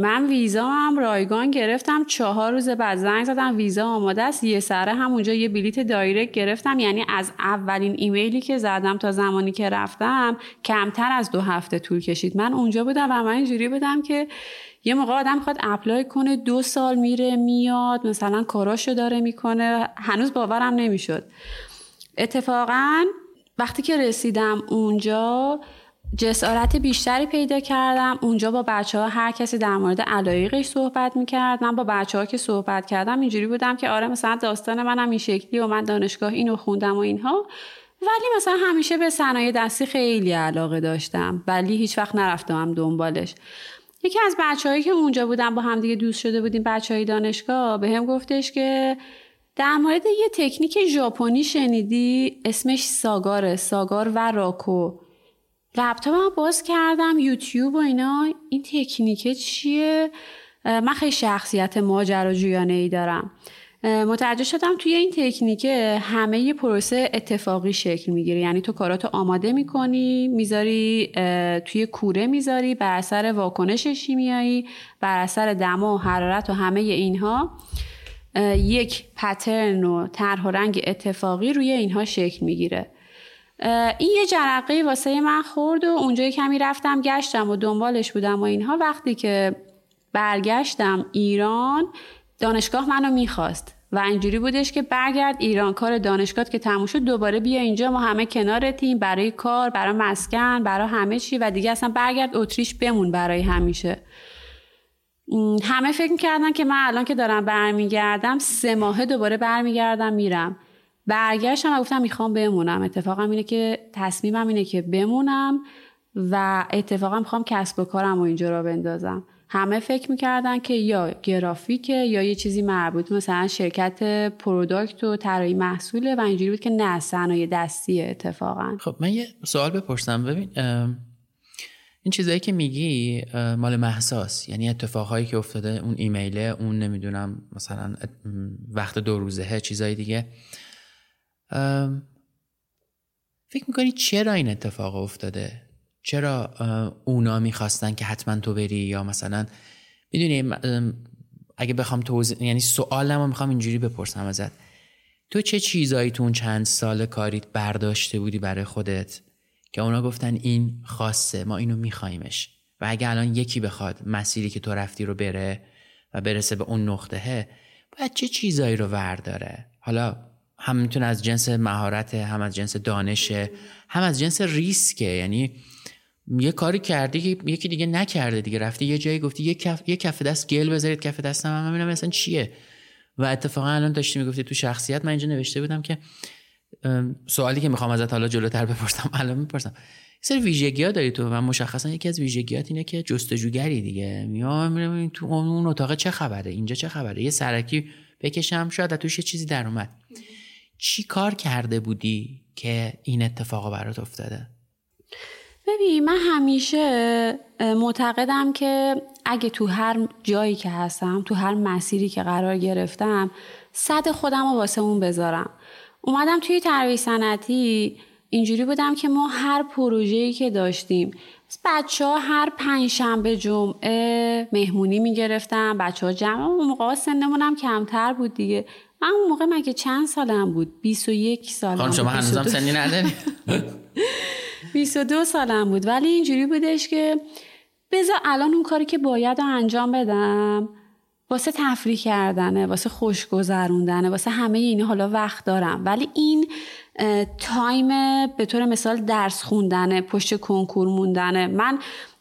من ویزا هم رایگان گرفتم چهار روز بعد زنگ زدم ویزا آماده است. یه سره همونجا یه بلیت direct گرفتم. یعنی از اولین ایمیلی که زدم تا زمانی که رفتم کمتر از دو هفته طول کشید. من اونجا بودم و من اینجوری بودم که یه موقع آدم می‌خواد اپلای کنه دو سال میره میاد مثلا کاراشو داره می‌کنه هنوز باورم نمی‌شد. اتفاقا وقتی که رسیدم اونجا جسارت بیشتری پیدا کردم. اونجا با بچه ها هر کسی در مورد علایقش صحبت می‌کرد. من با بچه ها که صحبت کردم اینجوری بودم که آره مثلا داستان منم این شکلی و من دانشگاه اینو خوندم و اینها. ولی مثلا همیشه به صنایع دستی خیلی علاقه داشتم. ولی هیچ وقت نرفتم دنبالش. یکی از بچههایی که اونجا بودم با هم دیگه دوست شده بودیم بچه های دانشگاه به هم گفتش که در مورد یه تکنیک ژاپنی شنیدی؟ اسمش ساگاره. ساگار و راکو. لپتاپم باز کردم یوتیوب و اینا. این تکنیکه چیه؟ من خیلی شخصیت ماجراجویانه ای دارم. متوجه شدم توی این تکنیک همه پروسه اتفاقی شکل می‌گیره. یعنی تو کاراتو آماده می‌کنی می‌ذاری توی کوره می‌ذاری بر اثر واکنش شیمیایی بر اثر دما و حرارت و همه اینها. یک پترن و طرح و رنگ اتفاقی روی اینها شکل می‌گیره. این یه جرقه واسه من خورد و اونجا کمی رفتم گشتم و دنبالش بودم و اینها. وقتی که برگشتم ایران دانشگاه منو می‌خواست و اینجوری بودش که برگرد ایران. کار دانشگاه که تموم شد دوباره بیا اینجا. ما همه کنار تیم برای کار برای مسکن برای همه چی. و دیگه اصلا برگرد اتریش بمون برای همیشه. همه فکر می‌کردن که من الان که دارم برمیگردم سه ماهه دوباره برمیگردم میرم. برگشتم و گفتم می‌خوام بمونم. اتفاقم اینه که تصمیمم اینه که بمونم و اتفاقا می‌خوام کسب و کارم و اینجا را بندازم. همه فکر می‌کردن که یا گرافیکه یا یه چیزی مربوط مثلا شرکت پروداکت و طراحی محصوله و اینجوری بود که نه صنایع دستیه اتفاقا. خب من یه سوال بپرسم. ببین این چیزایی که میگی مال محساس یعنی اتفاقهایی که افتاده اون ایمیله اون نمی‌دونم مثلا وقت دو روزه چیزایی دیگه. فکر می‌کنی چرا این اتفاق افتاده؟ چرا اونا می‌خواستن که حتما تو بری یا مثلا می‌دونی اگه بخوام توضیح یعنی سوالمو می‌خوام اینجوری بپرسم ازت. تو چه چیزایی تو اون چند سال کاریت برداشته بودی برای خودت که اونا گفتن این خاصه ما اینو میخوایمش و اگه الان یکی بخواد مسیری که تو رفتی رو بره و برسه به اون نقطه باید چه چیزایی رو ورداره؟ حالا هم می‌تونه از جنس مهارت هم از جنس دانشه هم از جنس ریسکه. یعنی یه کاری کردی که یکی دیگه نکرده دیگه. رفتی یه جایی گفتی یه کف یه کف دست گل بذارید کف دستم من ببینم مثلا چیه. و اتفاقا الان داشتی می‌گفتی تو شخصیت. من اینجا نوشته بودم که سوالی که می‌خوام ازت حالا جلوتر بپرسم الان می‌پرسم. سری ویژگی ها داری تو و مشخصا یکی از ویژگیات اینه که جستجوگری دیگه. میام میرم تو اون اتاق چه خبره؟ اینجا چه خبره؟ یه سرکی بکشم شاید توش یه چیزی در اومد. چی کار کرده بودی که این اتفاق برات افتاده؟ ببین من همیشه معتقدم که اگه تو هر جایی که هستم تو هر مسیری که قرار گرفتم صد خودم رو واسه اون بذارم. اومدم توی ترویج صنعتی اینجوری بودم که ما هر پروژه‌ای که داشتیم بچه ها هر پنج شنبه جمعه مهمونی می‌گرفتم بچه ها جمع اون موقع سنمونم کمتر بود دیگه. من اون موقع مگه چند سالم بود؟ 21 سالم شما هنوزم سنی نداری؟ 22 سالم بود. ولی اینجوری بودش که بذار الان اون کاری که باید انجام بدم واسه تفریح کردنه واسه خوش گذروندنه واسه همه این حالا وقت دارم. ولی این تایم به طور مثال درس خوندنه پشت کنکور موندنه. من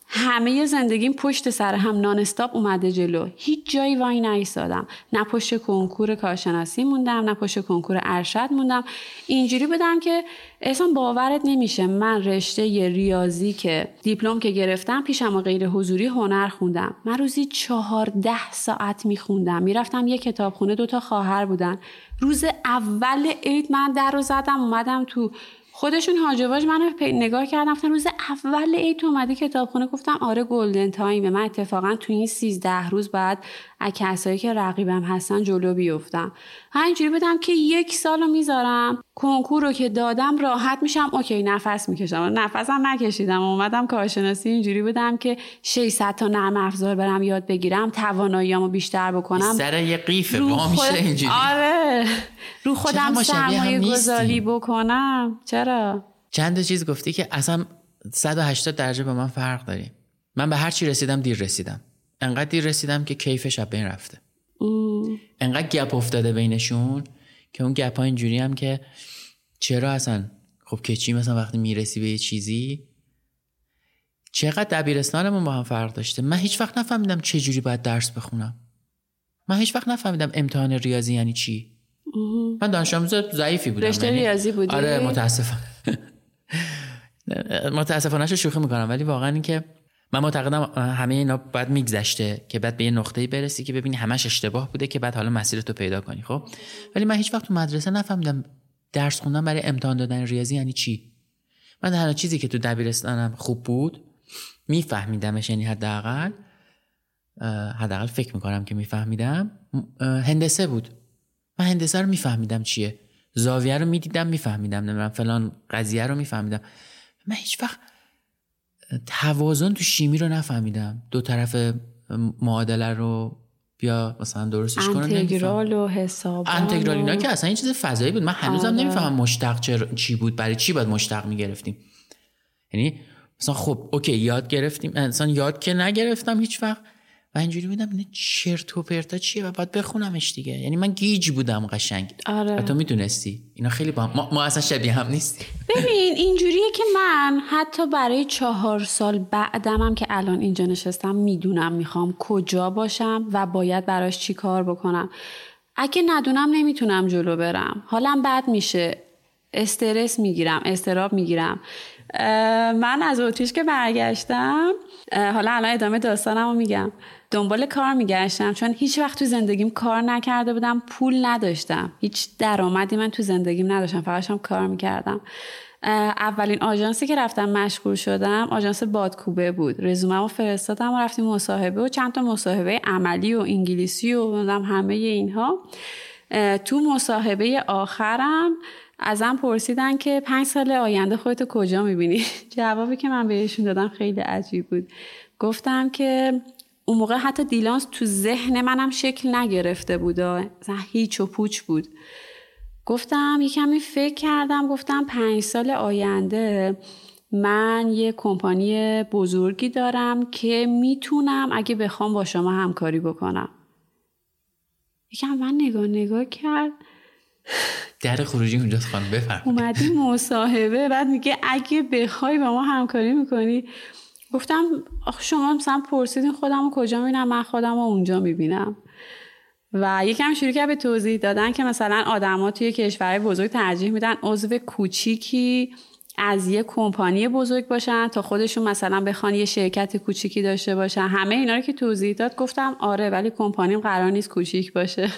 همه زندگیم پشت سر هم نان استاپ اومده جلو. هیچ جایی وای نایستادم. نه پشت کنکور کارشناسی موندم نه پشت کنکور ارشد موندم. اینجوری بودم که اصلا باورت نمیشه. من رشته ریاضی که دیپلم که گرفتم پیشم رو غیر حضوری هنر خوندم. من روزی چهارده ساعت میخوندم. می‌رفتم یه کتابخونه دوتا خواهر بودن. روز اول عید من در رو زدم اومدم تو خودشون هاج و واج منو نگاه کردم گفتن روز اول عید اومدی کتابخونه گفتم آره golden time من اتفاقا تو این 13 روز بعد از کسایی که رقیبم هستن جلو بیفتم. همینجوری بدم که یک سالو می‌ذارم کنکور رو که دادم راحت میشم. اوکی نفس می‌کشم. نفسم نکشیدم. اومدم کارشناسی. اینجوری بودم که 600 تا نرم افزار برم یاد بگیرم تواناییامو بیشتر بکنم. سر یه قیفه با میشه اینجوری. آره. رو خودم سرمایه گذاری بکنم. چرا؟ چند چیز گفتی که اصلا 180 درجه به من فرق داریم من به هر چی رسیدم دیر رسیدم. انقدر دیر رسیدم که کیفش از بین رفته. انقدر گپ افتاده بینشون که اون گپ ها اینجوری هم که چرا اصلا؟ خب که چی مثلا وقتی می‌رسی به یه چیزی؟ چقدر دبیرستانمون با هم فرق داشته؟ من هیچ وقت نفهمیدم چه جوری باید درس بخونم. من هیچ وقت نفهمیدم امتحان ریاضی یعنی چی. من دانش آموز ضعیفی بودم رشته یعنی ریاضی بودی؟ آره متاسفانه. متاسفانه شوخی می‌کنم ولی واقعا این که من معتقدم همه اینا باید میگذشته که بعد به یه نقطه‌ای برسی که ببینی همش اشتباه بوده که بعد حالا مسیرتو پیدا کنی خب؟ ولی من هیچ وقت تو مدرسه نفهمیدم درس خوندن برای امتحان دادن ریاضی یعنی چی. من هر چیزی که تو دبیرستانم خوب بود میفهمیدمش یعنی حداقل حداقل فکر می‌کنم که میفهمیدم. هندسه بود. من هندسه رو میفهمیدم چیه. زاویه رو می‌دیدم میفهمیدم. نمی‌دونم فلان قضیه رو میفهمیدم. من هیچ وقت توازن تو شیمی رو نفهمیدم. دو طرف معادله رو بیا مثلا درستش کنم انتگرال و حساب انتگرال اینا که اصلا این چیز فضایی بود. من هنوزم آره. نمی‌فهمم مشتق چی بود برای چی باید مشتق می‌گرفتیم. یعنی مثلا خب okay یاد گرفتیم. مثلا یاد که نگرفتم هیچ وقت و اینجوری بودم اینه چرت و پرتا چیه و باید بخونمش دیگه. یعنی من گیج بودم قشنگ. آره. و تو می‌دونستی. اینا خیلی با ما, ما اصلا شبیه هم نیستی ببین اینجوریه که من حتی برای چهار سال بعدم هم که الان اینجا نشستم می‌دونم می‌خوام کجا باشم و باید براش چی کار بکنم. اگه ندونم نمی‌تونم جلو برم. حالم بد میشه. استرس می‌گیرم استراب می‌گیرم. من از اتریش که برگشتم حالا الان ادامه داستانم رو میگم. دنبال کار میگشتم. چون هیچ وقت تو زندگیم کار نکرده بودم پول نداشتم. هیچ درآمدی من تو زندگیم نداشتم. فقط هم کار می‌کردم. اولین آژانسی که رفتم مشغول شدم آژانس بادکوبه بود. رزومه رو فرستادم و رفتیم مصاحبه و چند تا مصاحبه عملی و انگلیسی و همه اینها. تو مصاحبه آخرم ازم پرسیدن که پنج سال آینده خودتو کجا می‌بینی؟ جوابی که من بهشون دادم خیلی عجیب بود. گفتم که اون موقع حتی دیلانس تو ذهن منم شکل نگرفته بود هیچ و پوچ بود. گفتم یه کمی فکر کردم گفتم پنج سال آینده من یه کمپانی بزرگی دارم که می‌تونم اگه بخوام با شما همکاری بکنم. یکم من نگاه نگاه کرد. در خروجی اونجا خانم بفرم اومدی مصاحبه بعد میگه اگه بخوای با ما همکاری می‌کنی. گفتم شما مثلا پرسیدین خودم رو کجا می‌بینم؟ من خودم رو اونجا می‌بینم. و یکم شروع کرد به توضیح دادن که مثلا آدما توی کشورهای بزرگ ترجیح میدن عضو کوچیکی از یه کمپانی بزرگ باشن تا خودشون مثلا بخوان یه شرکت کوچیکی داشته باشن. همه اینا رو که توضیح داد گفتم آره ولی کمپانیم قرار نیست کوچیک باشه.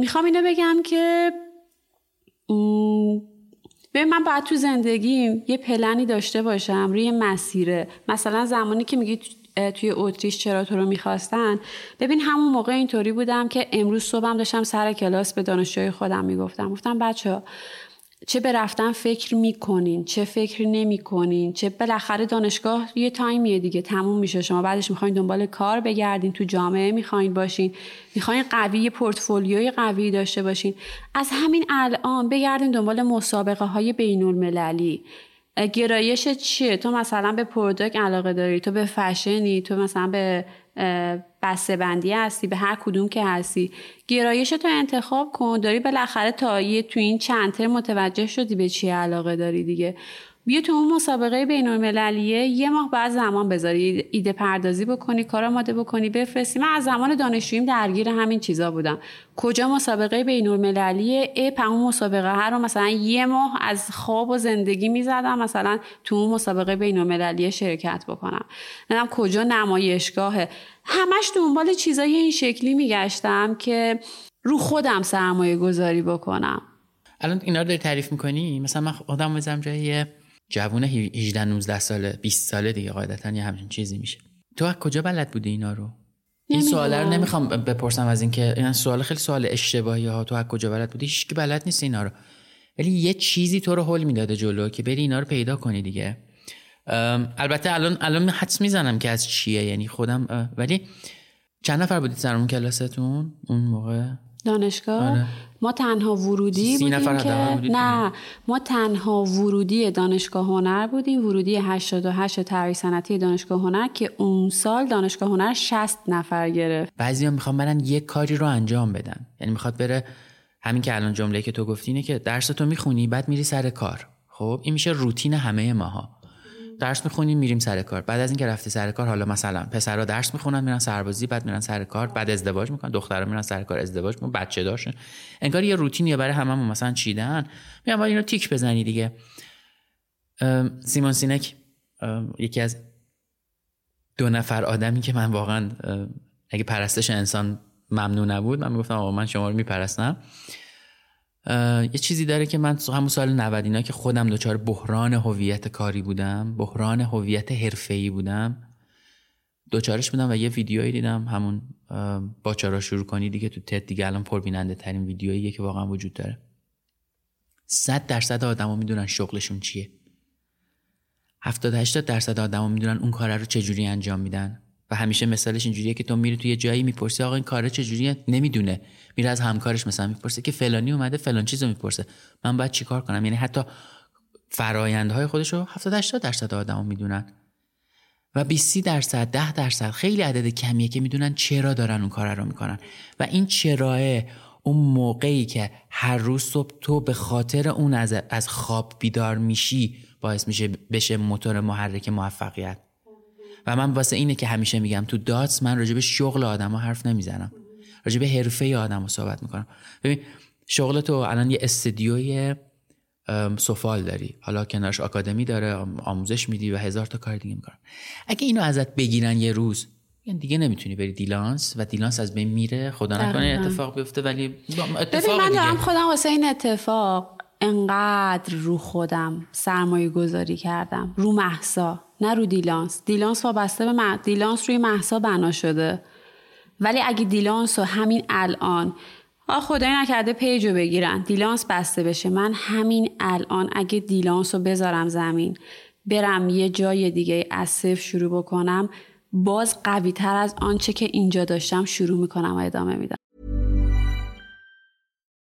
می‌خوام اینو بگم که به من باید تو زندگیم یه پلنی داشته باشم روی مسیره. مثلا زمانی که میگی توی اتریش چرا تو رو می‌خواستن ببین همون موقع اینطوری بودم که امروز صبحم داشتم سر کلاس به دانشجوی خودم می‌گفتم. گفتم بچه چه به رفتن فکر می‌کنین چه فکر نمی‌کنین چه بالاخره دانشگاه یه تایمیه دیگه تموم میشه. شما بعدش می‌خواین دنبال کار بگردین تو جامعه می‌خواین باشین می‌خواین قوی پورتفولیوی قوی داشته باشین. از همین الان بگردین دنبال مسابقه های بین المللی گرایش چیه؟ تو مثلا به product علاقه داری تو به فشنی تو مثلا به بسته بندی هستی به هر کدوم که هستی. گرایش تو انتخاب کن. داری بالاخره تا یه تو این چند متوجه شدی به چی علاقه داری دیگه. بیا تو اون مسابقه بین المللیه یه ماه بعد زمان بذاری ایده پردازی بکنی کار آماده بکنی بفرستی. من از زمان دانشجوییم درگیر همین چیزا بودم. کجا مسابقه بین المللیه ای اون مسابقه هر رو مثلا یه ماه از خواب و زندگی می‌زدم مثلا تو اون مسابقه بین المللیه شرکت بکنم. نمی‌دونم کجا نمایشگاهه. همش دنبال چیزای این شکلی میگشتم که رو خودم سرمایه گذاری بکنم. الان اینا رو داری تعریف می‌کنی؟ مثلا من خودم بزنم جای جوون 18 19 ساله 20 ساله دیگه قاعدتا یه همچین چیزی میشه. تو از کجا بلد بودی اینا رو؟ این سوال رو نمی‌خوام بپرسم از اینکه این سوال خیلی سوال اشتباهی ها تو از کجا بلد بودی؟ هیچ بلد نیست اینا رو. ولی یه چیزی تو رو هول می‌داده جلو که بری اینا رو پیدا کنی دیگه. البته الان الان حدس می‌زنم که از چیه یعنی خودم ولی چند نفر بودید سرمون کلاستون؟ اون موقع؟ دانشگاه آره. ما تنها ورودی بودیم نفر که نه ما تنها ورودی دانشگاه هنر بودیم ورودی 88 تری سنتی دانشگاه هنر که اون سال دانشگاه هنر 60 نفر گرفت. بعضیا می‌خوان برن یه کاری رو انجام بدن. یعنی می‌خواد بره همین که الان جمله که تو گفتی اینه که درس تو می‌خونی بعد میری سر کار. خب این میشه روتین همه ماها. درس می‌خونیم میریم سر کار. بعد از اینکه رفتی سر کار حالا مثلا پسرها درس می‌خونن میرن سربازی بعد میرن سر کار بعد ازدواج می‌کنن دخترها میرن سر کار ازدواج می‌کنن بچه داشتن. انگار یه روتینیه برای هممون مثلا چیدن. باید اینو تیک بزنی دیگه. سیمون سینک یکی از دو نفر آدمی که من واقعا اگه پرستش انسان ممنون نبود من می‌گفتم آقا من شما رو میپرستم. یه چیزی داره که من همون سال 90 اینا که خودم دچار بحران هویت کاری بودم بحران هویت حرفه‌ای بودم دوچارش بودم و یه ویدیویی دیدم همون با چرا شروع کنی دیگه تو تد دیگه الان پربیننده ترین ویدیویی که واقعا وجود داره. صد درصد آدما می‌دونن شغلشون چیه. 70 80 درصد آدما می‌دونن اون کار رو چجوری انجام میدن. و همیشه مثالش اینجوریه که تو میری یه جایی می‌پرسی آقا این کار چجوریه؟ نمی‌دونه. میره از همکارش مثلا می‌پرسه که فلانی اومده فلان چیزو می‌پرسه. من باید چیکار کنم؟ یعنی حتی فرایندهای خودش رو 70 80 درصد آدما می‌دونن. و 20 درصد 10 درصد خیلی عدد کمیه که می‌دونن چرا دارن اون کار رو می‌کنن. و این چراه اون موقعی که هر روز صبح تو به خاطر اون از, از خواب بیدار میشی باعث میشه بشه موتور محرک موفقیت. و من واسه اینه که همیشه میگم تو داتس من راجع به شغل آدم ها حرف نمی‌زنم. راجع به حرفه آدم ها صحبت می‌کنم. ببین شغل تو الان یه استودیوی سفال داری. حالا کنارش آکادمی داره آموزش میدی و هزار تا کار دیگه می‌کنن اگه اینو ازت بگیرن یه روز یعنی دیگه نمی‌تونی بری دیلانس و دیلانس از بین میره خدا نکنه اتفاق بیفته ولی اتفاق من دارم خودم واسه این اتفاق انقدر رو خودم سرمایه گذاری کردم رو مهسا نه رو دیلانس. دیلانس وابسته به دیلانس روی مهسا بنا شده. ولی اگه دیلانس و همین الان آ خدای نکرده پیج رو بگیرن. دیلانس بسته بشه. من همین الان اگه دیلانس رو بذارم زمین برم یه جای دیگه از صفر شروع بکنم باز قوی تر از آنچه که اینجا داشتم شروع می‌کنم و ادامه میدم.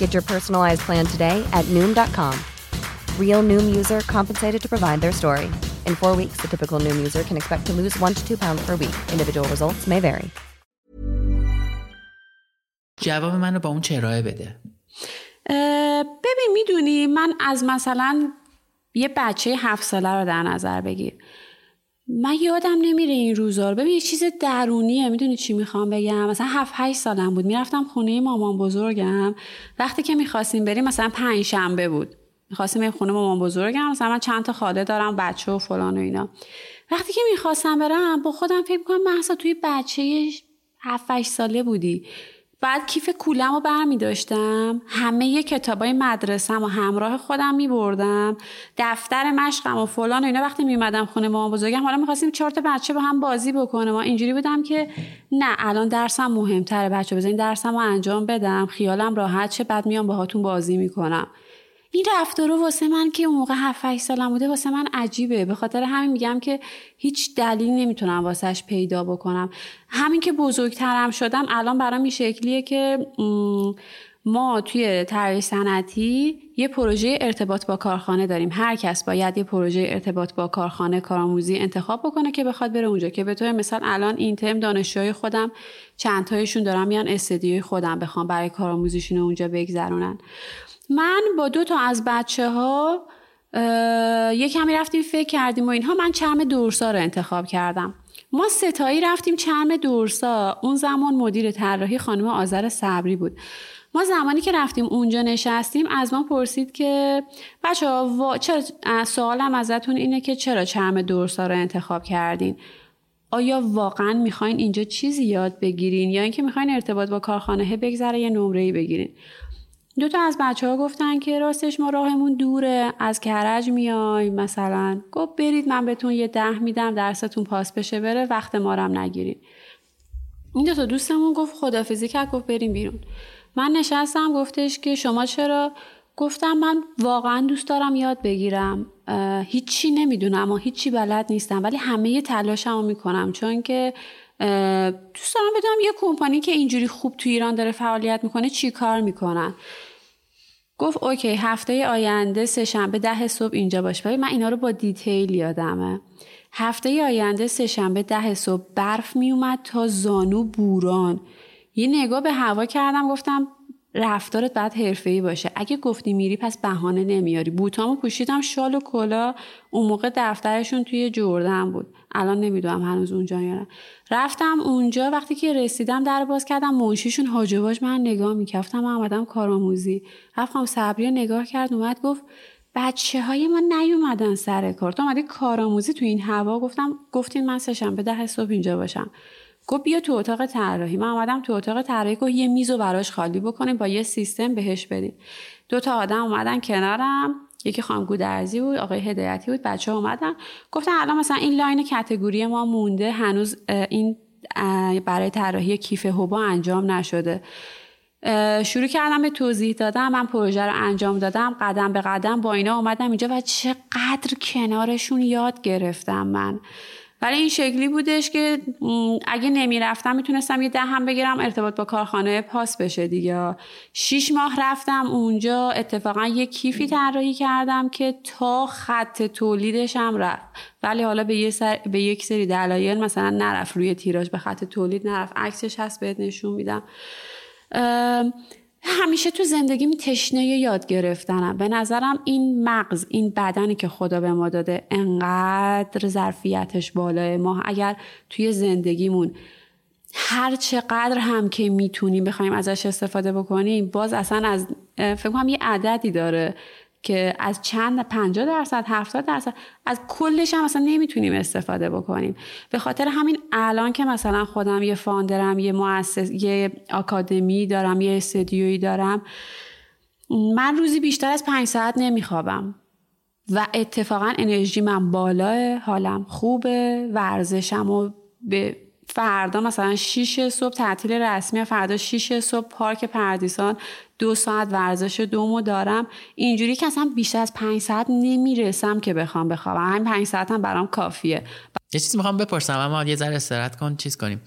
Get your personalized plan today at Noom.com. Real Noom user compensated to provide their story. In four weeks, the typical Noom user can expect to lose one to two pounds per week. Individual results may vary. جواب منو با اون چراه بده ببین می‌دونی من از مثلا یه بچه هفت ساله رو در نظر بگیر من یادم نمیره این روزا رو. ببین یه چیز درونیه. می‌دونی چی می‌خوام بگم؟ مثلا هفت هشت سالم بود. می‌رفتم خونه مامان بزرگم. وقتی که می‌خواستیم بریم مثلا پنج شنبه بود. می‌خواستیم بریم خونه مامان بزرگم. مثلا من چند تا خاله دارم بچه و فلان و اینا. وقتی که می‌خواستم برم با خودم فکر کنم محسا توی بچه هفت ساله بودی. بعد کیف کولم رو برمی داشتم همه کتابای مدرسم و همراه خودم می بردم دفتر مشقم و فلان و اینا وقتی می اومدم خونه مامان بزرگم حالا می‌خواستیم چهار تا بچه با هم بازی بکنه. ما اینجوری بودم که نه الان درسم مهمتره. بچه بزنین درسم رو انجام بدم. خیالم راحت شه. بعد میام باهاتون بازی می‌کنم. این رفتارو واسه من که اون موقع 7 سالم بوده واسه من عجیبه. به خاطر همین میگم که هیچ دلیل نمی‌تونم واسهش پیدا بکنم. همین که بزرگترم شدم الان برام این شکلیه که ما توی طراحی صنعتی یه پروژه ارتباط با کارخانه داریم. هر کس باید یه پروژه ارتباط با کارخانه کارآموزی انتخاب بکنه که بخواد بره اونجا. که به طور مثال الان این ترم دانشجوی خودم چند تایشون دارم میان استدیوی خودم بخوام برای کارآموزیشون اونجا بگذرونن. من با دو تا از بچه ها یه کمی رفتیم فکر کردیم و اینها. من چرم دورسا رو انتخاب کردم. ما ستایی رفتیم چرم دورسا. اون زمان مدیر طراحی خانم آذر صبری بود. ما زمانی که رفتیم اونجا نشستیم از ما پرسید که بچه ها چرا سوالم ازتون اینه که چرا چرم دورسا رو انتخاب کردین؟ آیا واقعا می‌خواین اینجا چیزی یاد بگیرین؟ یا اینکه می‌خواین ارتباط با کارخانه بگذره یه نمره بگیرین؟ دو تا از بچه ها گفتن که راستش ما راهمون دوره. از کرج میای مثلا گفت برید من بهتون یه ده میدم درستون پاس بشه بره وقت ما رم نگیرین این دو تا دوستمون گفت خدافزی کرد گفت بریم بیرون. من نشستم گفتش که شما چرا؟ گفتم من واقعا دوست دارم یاد بگیرم. هیچی نمی‌دونم و هیچی بلد نیستم ولی همه تلاشم رو می‌کنم. چون که دوست دارم بدونم یه کمپانی که اینجوری خوب تو ایران داره فعالیت می‌کنه چی کار می‌کنن؟ گفت اوکی هفته آینده سه شنبه ده صبح اینجا باش. ولی من اینا رو با دیتیل یادمه. هفته آینده سه شنبه ده صبح برف می اومد تا زانو بوران. یه نگاه به هوا کردم گفتم رفتارت باید حرفه‌ای باشه. اگه گفتی میری پس بهانه نمیاری. بوتامو پوشیدم شال و کلا اون موقع دفترشون توی جردن بود. الان نمی‌دونم هنوز اونجا یا رفتم اونجا وقتی که رسیدم در باز کردم منشیشون حاجباش من نگاه میکفتم من آمدم کارآموزی. رفتم صبری نگاه کرد اومد گفت بچه های ما نیومدن سر کار. تو اومدی کارآموزی تو این هوا؟ گفتم گفتین من به ده صبح اینجا باشم. گفت بیا تو اتاق طراحی. من اومدم تو اتاق طراحی گفت یه میز براش خالی بکنیم با یه سیستم بهش بدیم. دو تا آدم اومدن کنارم یکی خانم گودرزی بود آقای هدایتی بود بچه اومدن. گفتن الان مثلا این لاین کتگوری ما مونده هنوز این برای طراحی کیف هوبا انجام نشده. شروع کردم به توضیح دادم من پروژه رو انجام دادم قدم به قدم با اینا اومدم اینجا و چقدر کنارشون یاد گرفتم من. ولی این شکلی بودش که اگه نمی‌رفتم می‌تونستم یه دهم بگیرم ارتباط با کارخانه پاس بشه دیگه. شیش ماه رفتم اونجا اتفاقا یه کیفی طراحی کردم که تا خط تولیدشم رفت. ولی حالا به, یه سر... به یک سری دلایل مثلا نرفت روی تیراژ به خط تولید نرفت. عکسش هست بهت نشون میدم. همیشه تو زندگی تشنه یاد گرفتنم. به نظرم این مغز این بدنی که خدا به ما داده انقدر ظرفیتش بالاه ما. اگر توی زندگیمون هر چقدر هم که می‌تونیم بخوایم ازش استفاده بکنیم باز اصلا از فکر کنم یه عددی داره. که از چند 50 درصد 70 درصد از کلش هم مثلا نمی‌تونیم استفاده بکنیم. به خاطر همین الان که مثلا خودم یه فاندرم یه مؤسس یه آکادمی دارم یه استودیویی دارم من روزی بیشتر از پنج ساعت نمیخوابم و اتفاقا انرژی من بالاه حالم خوبه ورزشم و به فردا مثلا 6 صبح تعطیل رسمی فردا 6 صبح پارک پردیسان دو ساعت ورزش دومو دارم. اینجوری که اصلا بیشتر از پنج ساعت نمی‌رسم که بخوام بخوابم. همین پنج ساعت هم برام کافیه. یه چیزی می‌خوام بپرسم اما یه ذره استراحت کن چیز کنیم.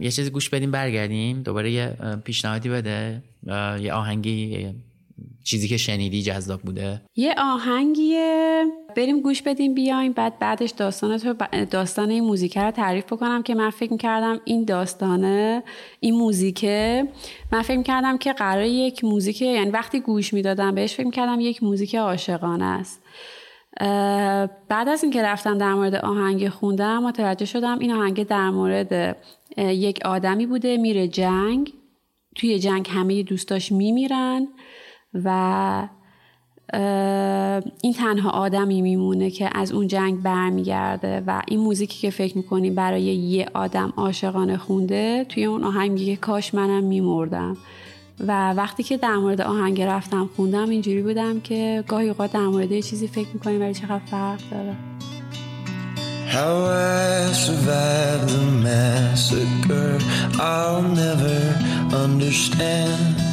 یه چیزی گوش بدیم برگردیم. دوباره یه پیشنهادی بده. یه آهنگی چیزی که شنیدی جذاب بوده؟ یه آهنگیه. بریم گوش بدیم بیایم. بعد بعدش داستان تو داستان این موزیکه رو تعریف بکنم که من فکر کردم این داستانه این موزیکه. من فکر کردم که قرار یک موزیک یعنی وقتی گوش می‌دادم بهش فکر کردم یک موزیک عاشقانه است. بعد از اینکه رفتم در مورد آهنگ خوندم متوجه شدم این آهنگ در مورد یک آدمی بوده میره جنگ. توی جنگ همه دوستاش میمیرن. و این تنها آدمی میمونه که از اون جنگ برمیگرده و این موزیکی که فکر می‌کنیم برای یه آدم عاشقانه خونده توی اون آهنگ میگه کاش منم میمردم. و وقتی که در مورد آهنگ رفتم خوندم اینجوری بودم که گاهی اوقات در مورد یه چیزی فکر می‌کنیم ولی چقدر فرق داره. How I survived the massacre? I'll never understand.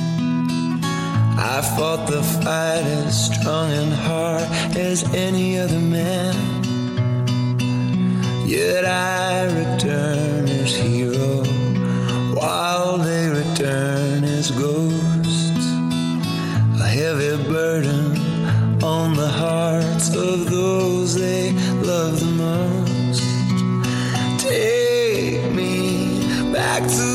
I fought the fight as strong and hard as any other man. Yet I return as hero while they return as ghosts. A heavy burden on the hearts of those they love the most. Take me back to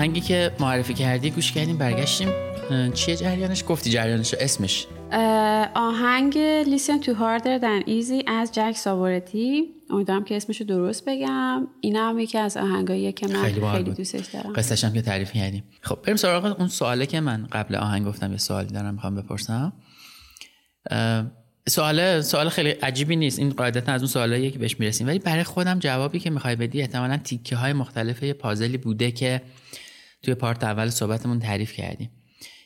آهنگی که معرفی کردی گوش کردیم برگشتیم. چیه جریانش؟ گفتی جریانش اسمش. آهنگ Listen to Harder Than Easy از جک ساورتی امیدوارم که اسمشو درست بگم. این هم یکی از آهنگاییه که من خیلی, خیلی دوستش دارم. قصتش هم که تعریف کردیم. خب بریم سراغ اون سواله که من قبل آهنگ گفتم یه سوالی دارم می‌خوام بپرسم. سوال سوال خیلی عجیبی نیست. این قاعدتا از اون سوالاییه که بهش می‌رسیم. ولی برای خودم جوابی که می‌خوای بدی احتمالا تیکه های مختلف یه پازلی بوده که توی part اول صحبتمون تعریف کردیم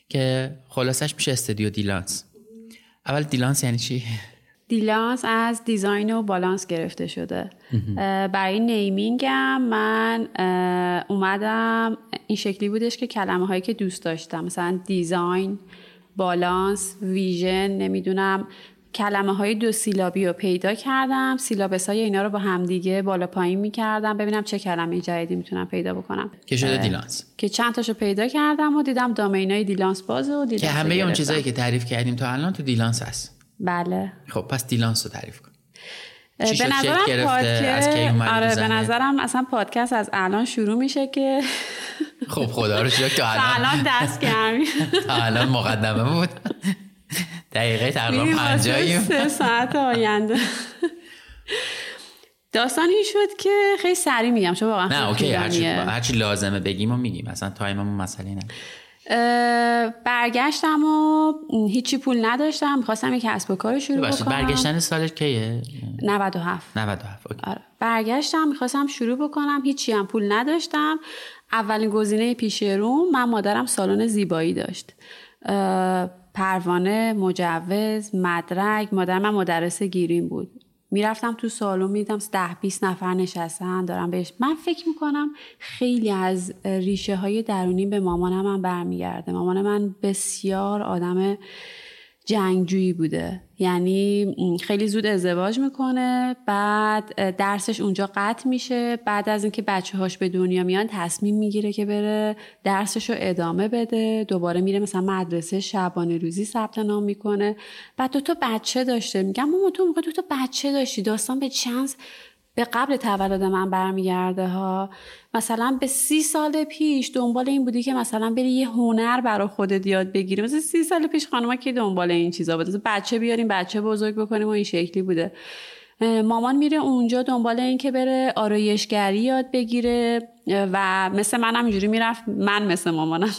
که خلاصش میشه استودیو دیلانس. اول دیلانس یعنی چی؟ دیلانس از design و بالانس گرفته شده. برای نیمینگم من اومدم این شکلی بودش که کلمه هایی که دوست داشتم مثلا design balance vision نمی‌دونم کلمه های دو سیلابی رو پیدا کردم. syllables های اینا رو با همدیگه بالا پایین می‌کردم. ببینم چه کلمه جدیدی می‌تونم پیدا بکنم. که شده دیلانس. که چند تاشو پیدا کردم و دیدم domain ای دیلانس باز و دیلانس که همه اون چیزایی که تعریف کردیم تا الان تو دیلانس هست. بله. خب پس دیلانس رو تعریف کن. به نظرم پادکست آره به نظرم اصلا پادکست از الان شروع میشه که خب خدا رو شکر تا الان. دست گرمی تا الان مقدمه بود. دقیقه تقریبا پنجاییم. سه ساعت آینده. داستان این شد که خیلی سریع میگم چون واقعا نه okay هرچی, هرچی لازمه بگیم و میگیم مثلا time مون مسئله نه برگشتم و هیچی پول نداشتم می‌خواستم یک کسب و کار شروع بکنم. برگشتن سالش کیه؟ 97 97 okay. آره. برگشتم می‌خواستم شروع بکنم هیچی هم پول نداشتم. اولین گزینه پیش رو من مادرم سالن زیبایی داشت. پروانه مجوز مدرک مادر من مدرس گریم بود. می‌رفتم تو سالن میدم ده 20 نفر نشستن دارم بهش من فکر می‌کنم خیلی از ریشه های درونی به مامانم من برمیگرده. مامان من بسیار آدم جنگجویی بوده. یعنی خیلی زود ازدواج می‌کنه بعد درسش اونجا قطع میشه بعد از اینکه بچه هاش به دنیا میان تصمیم می‌گیره که بره درسش رو ادامه بده. دوباره میره مثلا مدرسه شبانه روزی ثبت نام می‌کنه. بعد دو تا بچه داشته. میگم مامان تو موقع دو تا بچه داشتی داستان به چانس به قبل تولد من برمیگرده ها. مثلا به سی سال پیش دنبال این بودی که مثلا بری یه هنر برای خودت یاد بگیری. مثلا سی سال پیش خانم که دنبال این چیزا بود؟ بچه بیاریم بچه بزرگ بکنیم و این شکلی بوده. مامان میره اونجا دنبال این که بره آرایشگری یاد بگیره. و مثل منم اینجوری می‌رفت. من مثل مامانم.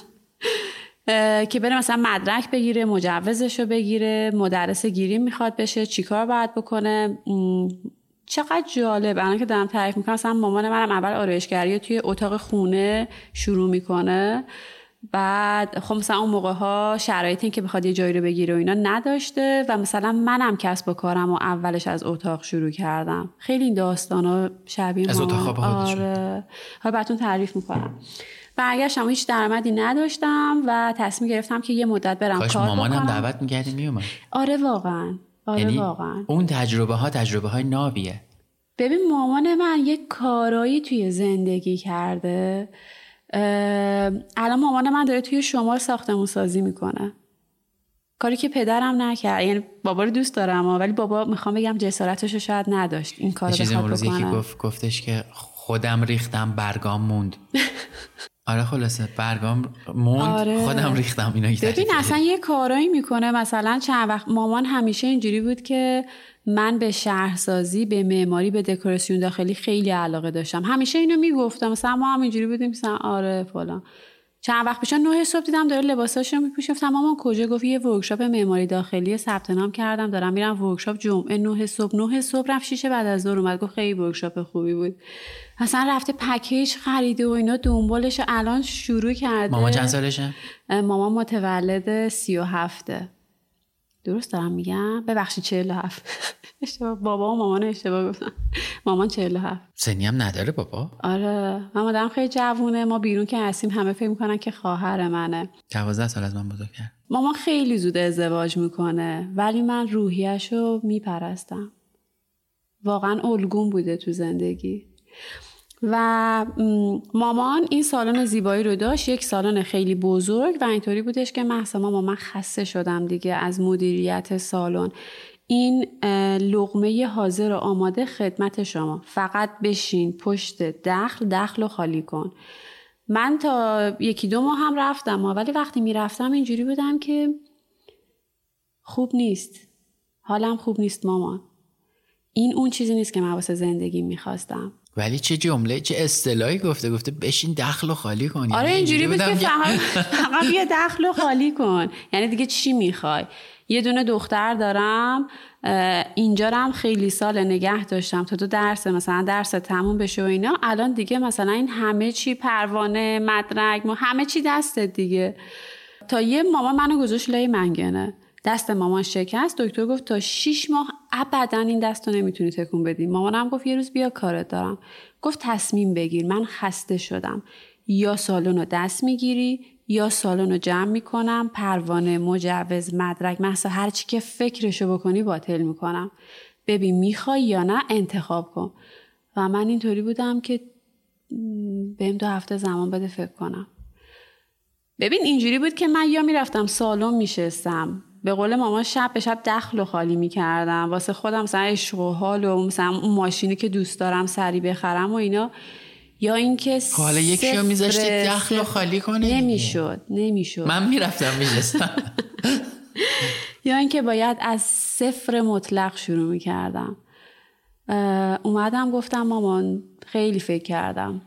که بره مثلا مدرک بگیره مجوزش رو بگیره مدرس گیری می‌خواد بشه چیکار باید بکنه؟ چقدر جالب الان که دارم تعریف می‌کنم مثلا مامان منم اول آرایشگری توی اتاق خونه شروع می‌کنه. بعد خب مثلا اون موقع ها شرایط این که بخواد یه جایی رو بگیره و اینا نداشته و مثلا منم کسب و کارم و اولش از اتاق شروع کردم. خیلی این داستان ها شبیه از اتاق آره. حالا براتون تعریف می‌کنم. برگشتم هیچ درآمدی نداشتم و تصمیم گرفتم که یه مدت برم کار مامانم دعوت می‌کردی میومد. آره واقعا. آره یعنی واقعا. اون تجربه ها تجربه های نابیه ببین مامان من یک کارایی توی زندگی کرده. الان مامان من داره توی شمال ساختمون سازی می‌کنه. کاری که پدرم نکرد. یعنی بابا رو دوست دارم ولی بابا می‌خوام بگم جسارتش رو شاید نداشت. این کار رو بخواد بکنه. گفت گفتش که خودم ریختم برگام موند. آره خلاصه برگام موند آره. خودم ریختم اینا ببین اصلا یه کارایی می‌کنه. مثلا چند وقت مامان همیشه اینجوری بود که من به شهرسازی به معماری به دکوراسیون داخلی خیلی علاقه داشتم. همیشه اینو می‌گفتم. مثلا ما هم اینجوری بودیم مثلا آره فلان. چند وقت پیش نه صبح دیدم داره لباساشو میپوشه گفتم مامان کجا گفت؟ یه workshop معماری داخلی ثبت نام کردم. دارم میرم workshop جمعه نه صبح. نه صبح رفت شیشه بعد از ظهر اومد گفت خیلی workshop خوبی بود. اصلا رفته پکیج خریده و اینا دنبالش الان شروع کرده. مامان چند سالشه؟ مامان متولد سی و هفته. درست دارم میگم؟ ببخشید 47 اشتباه. بابا و مامان اشتباه گفتم. مامان 47 سنی هم نداره بابا. آره. من مادرم خیلی جوونه. ما بیرون که هستیم همه فکر می‌کنن که خواهر منه. 12 سال از من بزرگتر مامان خیلی زود ازدواج می‌کنه ولی من روحیش رو میپرستم. واقعا الگون بوده تو زندگی. و مامان این سالن زیبایی رو داشت. یک سالن خیلی بزرگ و اینطوری بودش که محض ما من خسته شدم دیگه از مدیریت سالن. این لغمه حاضر و آماده خدمت شما. فقط بشین پشت دخل دخل رو خالی کن. من تا یکی دو ماه هم رفتم ولی وقتی می‌رفتم اینجوری بودم که خوب نیست. حالم خوب نیست مامان. این اون چیزی نیست که من واسه زندگی می‌خواستم. ولی چه جمله چه اصطلاحی گفته گفته بشین دخل و خالی کن. آره یعنی اینجوری بود که فقط بیا دخل و خالی کن. یعنی دیگه چی می‌خوای؟ یه دونه دختر دارم اینجا هم خیلی سال نگه داشتم. تا تو درس مثلا درس تموم بشه و اینا الان دیگه مثلا این همه چی پروانه مدرک ما همه چی دستت دیگه. تا یه مامان منو گذاشت لای منگنه. دست مامان شکست دکتر گفت تا شیش ماه ابدا این دست رو نمی‌تونی تکون بدی. مامانم گفت یه روز بیا کارت دارم. گفت تصمیم بگیر من خسته شدم. یا سالن رو دست می‌گیری یا سالن رو جمع می‌کنم پروانه مجوز مدرک محصا هر چی که فکرشو بکنی باطل می‌کنم. ببین می‌خوای یا نه انتخاب کن. و من اینطوری بودم که بهم دو هفته زمان بده فکر کنم. ببین اینجوری بود که من یا می‌رفتم سالن میشستم. به قول مامان شب به شب دخل و خالی می‌کردم. واسه خودم مثلا عشق و حال و مثلا اون ماشینی که دوست دارم سری بخرم و اینا. یا اینکه حالا یکی رو می‌ذاشتی دخل و خالی کنه. نمی‌شد نمی‌شد. من می‌رفتم میشستم. یا اینکه باید از صفر مطلق شروع می‌کردم. اومدم گفتم مامان خیلی فکر کردم.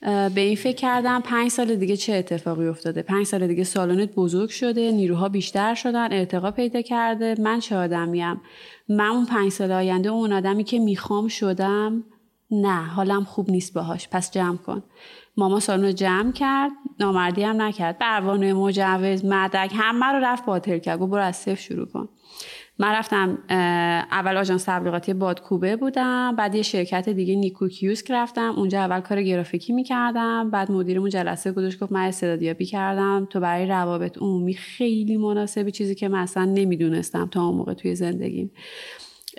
به این فکر کردم پنج سال دیگه چه اتفاقی افتاده؟ پنج سال دیگه سالنت بزرگ شده نیروها بیشتر شدن ارتقا پیدا کرده. من چه آدمیم؟ من اون پنج سال آینده اون آدمی که می‌خوام شدم؟ نه حالم خوب نیست باهاش. پس جمع کن. ماما سالن رو جمع کرد نامردی هم نکرد. پروانه مجوز مدرک همه رو رفت باطل کرد. گفت برو از صفر شروع کن. من رفتم اول آژانس تبلیغاتی بادکوبه بودم بعد یه شرکت دیگه نیکو کیوسک رفتم اونجا اول کار گرافیکی می‌کردم بعد مدیرمون جلسه گذاشت گفت من استعدادیابی کردم تو برای روابط عمومی خیلی مناسبی چیزی که من اصلا نمی‌دونستم تا اون موقع توی زندگیم.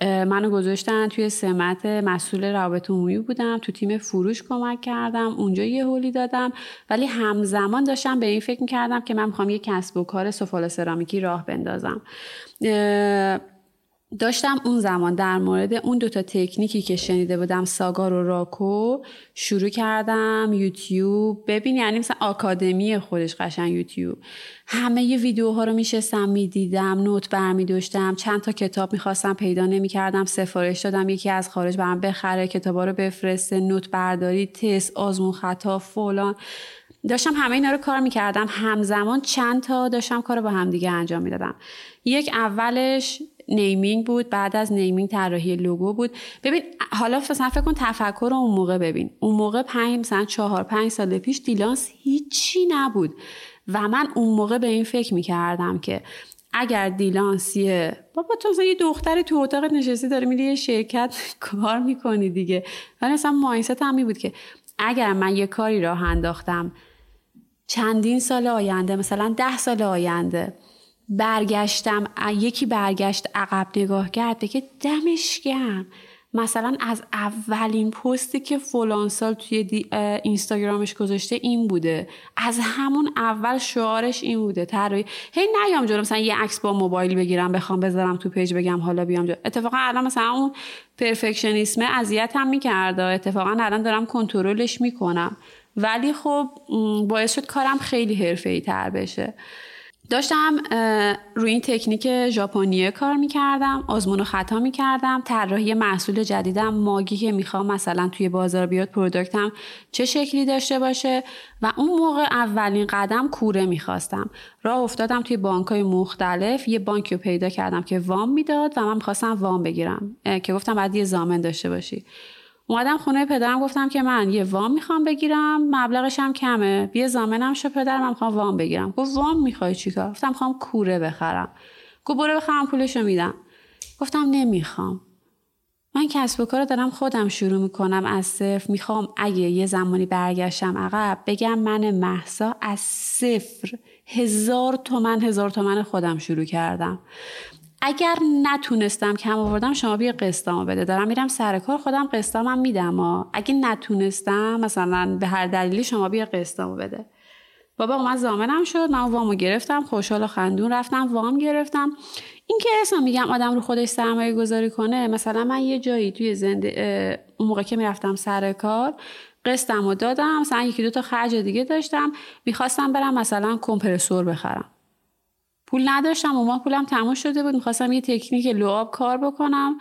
منو گذاشتن توی سمت مسئول روابط عمومی بودم تو تیم فروش کمک کردم اونجا یه هولی دادم. ولی همزمان داشتم به این فکر می‌کردم که من می‌خوام یه کسب و کار سفال سرامیکی راه بندازم. داشتم اون زمان در مورد اون دوتا تکنیکی که شنیده بودم ساگار و راکو شروع کردم یوتیوب. ببین یعنی مثلا آکادمی خودش قشنگ یوتیوب. همه ی ویدیوها رو میشستم می‌دیدم نوت برمی داشتم چند تا کتاب می‌خواستم پیدا نمی‌کردم سفارش دادم. یکی از خارج برام بخره کتابا رو بفرسته نوت برداری تست آزمون خطا فلان. داشتم همه اینا رو کار می‌کردم. همزمان چند تا داشتم کار رو با همدیگه انجام می‌دادم. یک اولش naming بود بعد از naming طراحی لوگو بود. ببین حالا مثلا فکر کن تفکر رو اون موقع ببین. اون موقع پنج مثلا چهار پنج سال پیش freelance هیچی نبود. و من اون موقع به این فکر می‌کردم که اگر freelance یه بابا تو یه دختری تو اتاق نشستی داره میری یه شرکت کار می‌کنی دیگه. ولی مثلا mindset هم بود که اگر من یه کاری راه انداختم چندین سال آینده مثلا ده سال آینده برگشتم یکی برگشت عقب نگاه کرد بگه دمش گرم. مثلا از اولین پستی که فلان سال توی اینستاگرامش گذاشته این بوده. از همون اول شعارش این بوده. طراحی هی نیام جلو مثلا یه عکس با موبایل بگیرم بخوام بذارم تو پیج بگم حالا بیام جلو. اتفاقا الان مثلا اون پرفکشنیسم اذیتم می‌کرده. اتفاقا الان دارم کنترلش می‌کنم. ولی خب باعث شد کارم خیلی حرفه‌ای تر بشه. داشتم روی این تکنیک ژاپنیه کار می‌کردم آزمون و خطا می‌کردم. طراحی محصول جدیدم ماگی که می‌خوام مثلا توی بازار بیاد پروداکتم چه شکلی داشته باشه؟ و اون موقع اولین قدم کوره می‌خواستم. راه افتادم توی بانک های مختلف یه بانکی رو پیدا کردم که وام می‌داد و من می‌خواستم وام بگیرم. که گفتم بعد یه زامن داشته باشی. اومدم خونه پدرم گفتم که من یه وام می‌خوام بگیرم مبلغش هم کمه. بیا زامنم شو پدرم من می‌خوام وام بگیرم. گفت وام می‌خوای چیکار گفتم می‌خوام کوره بخرم. گفت برو بخرم پولشو میدم. گفتم نمی‌خوام. من کسب و کار دارم خودم شروع می‌کنم از صفر. می‌خوام اگه یه زمانی برگشتم عقب بگم من محسا از صفر هزار تومن هزار تومن خودم شروع کردم. اگر نتونستم کم آوردم شما بیا قسطامو بده. دارم میرم سر کار خودم قسطامم میدم ها. اگه نتونستم مثلا به هر دلیلی شما بیا قسطامو بده. بابا اومد زامنم شد من وامو گرفتم خوشحال و خندون رفتم وام گرفتم. این که اصلا میگم آدم رو خودش سرمایه گذاری کنه مثلا من یه جایی توی زنده اون موقع که می‌رفتم سر کار قسطم و دادم مثلا یکی دو تا خرج دیگه داشتم. می‌خواستم برم مثلا کمپرسور بخرم. پول نداشتم و ما پولم تموم شده بود. می‌خواستم یه تکنیک لواب کار بکنم.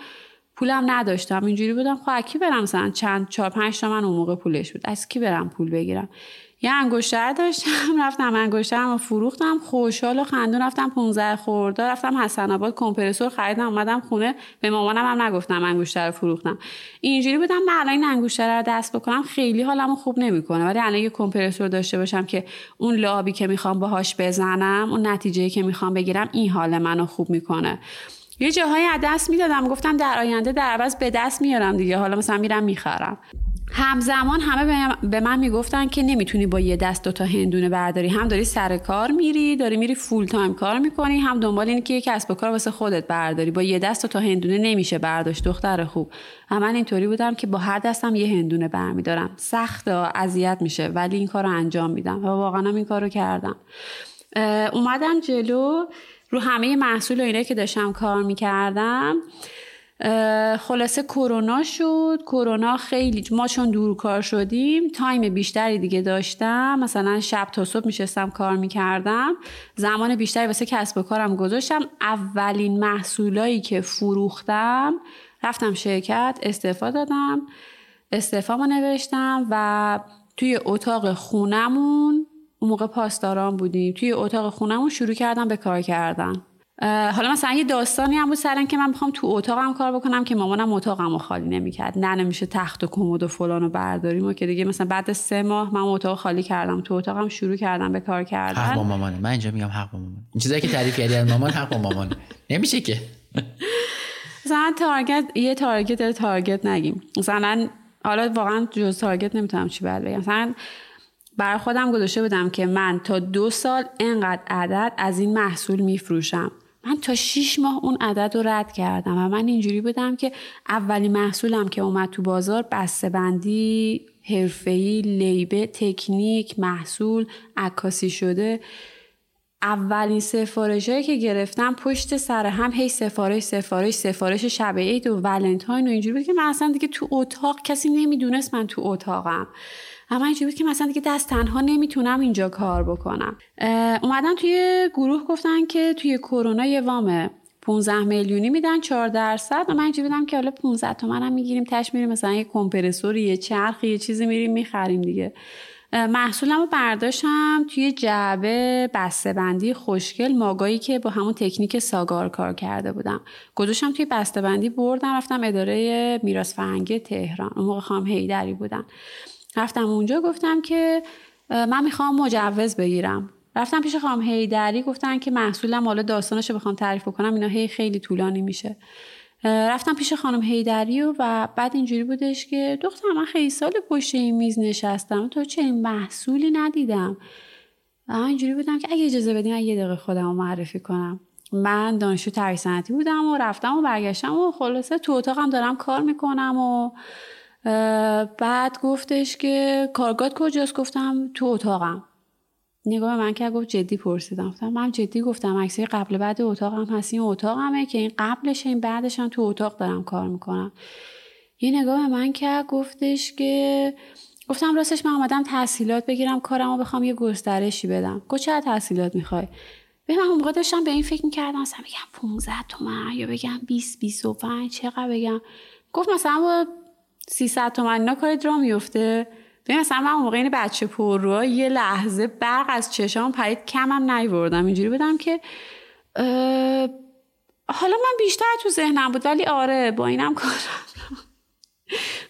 پولم نداشتم. اینجوری بودم خب کی برم مثلا چند چهار پنج تا من اون موقع پولش بود. از کی برم پول بگیرم؟ یه انگشتر داشتم رفتم انگشترم و فروختم خوشحال و خندون رفتم 15 خورده رفتم حسن آباد کمپرسور خریدم اومدم خونه. به مامانم هم نگفتم انگشتر رو فروختم. اینجوری بودم من الان این انگشتر رو دست بکنم خیلی حالمو خوب نمی‌کنه. ولی الان یه کمپرسور داشته باشم که اون لابی که می‌خوام باهاش بزنم اون نتیجه که می‌خوام بگیرم این حال منو خوب می‌کنه. یه جاهایی از دست می‌دادم گفتم در آینده در عوض به دست میارم دیگه. حالا مثلا میرم می‌خرم. همزمان همه به من می‌گفتن که نمی‌تونی با یه دست دوتا هندونه برداری. هم داری سر کار میری داری میری فول تایم کار می‌کنی هم دنبال اینی که یه کسب و کار واسه خودت برداری. با یه دست دوتا هندونه نمیشه برداشت دختر خوب. و من اینطوری بودم که با هر دستم یه هندونه برمیدارم. سخت اذیت میشه ولی این کار رو انجام میدم. و واقعا این کار رو کردم اومدم جلو. رو همه محصول و که داشتم کار می‌کردم خلاصه کرونا شد. کرونا خیلی ما چون دور کار شدیم تایم بیشتری دیگه داشتم. مثلا شب تا صبح میشستم کار می‌کردم. زمان بیشتری واسه کسب و کارم گذاشتم. اولین محصولایی که فروختم رفتم شرکت استعفا دادم. استعفا نوشتم و توی اتاق خونمون اون موقع پاسداران بودیم. توی اتاق خونمون شروع کردم به کار کردن. حالا مثلا یه داستانی هم بود سرن که من می‌خوام تو اتاقم کار بکنم که مامانم اتاقم رو خالی نمی‌کرد. نه نمیشه تخت و کمد و فلان و برداریم و که دیگه مثلا بعد سه ماه من اتاق خالی کردم. تو اتاقم شروع کردم به کار کردن. حق با مامانه. من اینجا میگم حق با مامان این چیزایی که تعریف کردی از مامان حق با مامانه. نمیشه که. مثلا تارگت یه تارگت تارگت نگیم. مثلا حالا واقعا جز تارگت نمی‌تونم چی بگم. مثلا بر خودم گذاشته بودم که من تا دو سال انقدر عدد از این محصول میفروشم. من تا شیش ماه اون عدد رو رد کردم و من اینجوری بودم که اولی محصولم که اومد تو بازار بسته بندی حرفه‌ای لیبه تکنیک محصول عکاسی شده. اولین سفارش که گرفتم پشت سر هم هی سفارش سفارش سفارش شب عید و ولنتاین و اینجوری بود که من اصلا دیگه تو اتاق کسی نمی‌دونست من تو اتاقم. اما اینجوری بود که مثلا دیگه دست تنها نمی‌تونم اینجا کار بکنم. اومدن توی گروه گفتن که توی کرونا یه وام 15 میلیونی میدن 4 درصد و من اینجوری بودم که حالا 15 تومن هم می‌گیریم تش میریم مثلا یه کمپرسور یه چرخ یه چیزی میریم می‌خریم دیگه. محصولم رو برداشتم توی جعبه بسته بندی خوشگل ماگایی که با همون تکنیک ساگار کار کرده بودم. گذاشتم توی بسته بندی بردم رفتم اداره میراث فرهنگی تهران اون موقع خام هیدری بودن. رفتم اونجا گفتم که من می‌خوام مجوز بگیرم. رفتم پیش خانم هیدری گفتن که محصولم حالا داستانش رو بخوام تعریف کنم اینا هی خیلی طولانی میشه. رفتم پیش خانم هیدری و, و بعد اینجوری بودش که دختر من خیلی سال پشت این میز نشستم تو چه این محصولی ندیدم. اینجوری بودم که اگه اجازه بدین یه دقیقه خودم معرفی کنم. من دانشجو صنعتی بودم و رفتم و برگشتم و خلاصه تو اتاقم دارم کار می‌کنم و بعد گفتش که کارگات کجاست؟ گفتم تو اتاقم. نگاه من که گفت جدی پرسیدم. گفتم من جدی گفتم عکسای قبل بعد اتاقم هست. این اتاقمه که این قبلش این بعدش هم تو اتاق دارم کار می‌کنم. یه نگاه من که گفتش که گفتم راستش من آمدم تحصیلات بگیرم کارمو بخوام یه گسترشی بدم. گفت چه تحصیلات می‌خوای؟ به من موقع داشتم به این فکر می‌کردم مثلا بگم 15 تومن یا بگم 20 25 چقدر بگم. گفت مثلا 300 تومن اینا کار را میفته ببین مثلا من موقع این بچه پر رو یه لحظه برق از چشام پرید کمم نیوردم. اینجوری بدم که حالا من بیشتر تو ذهنم بود ولی آره با اینم کار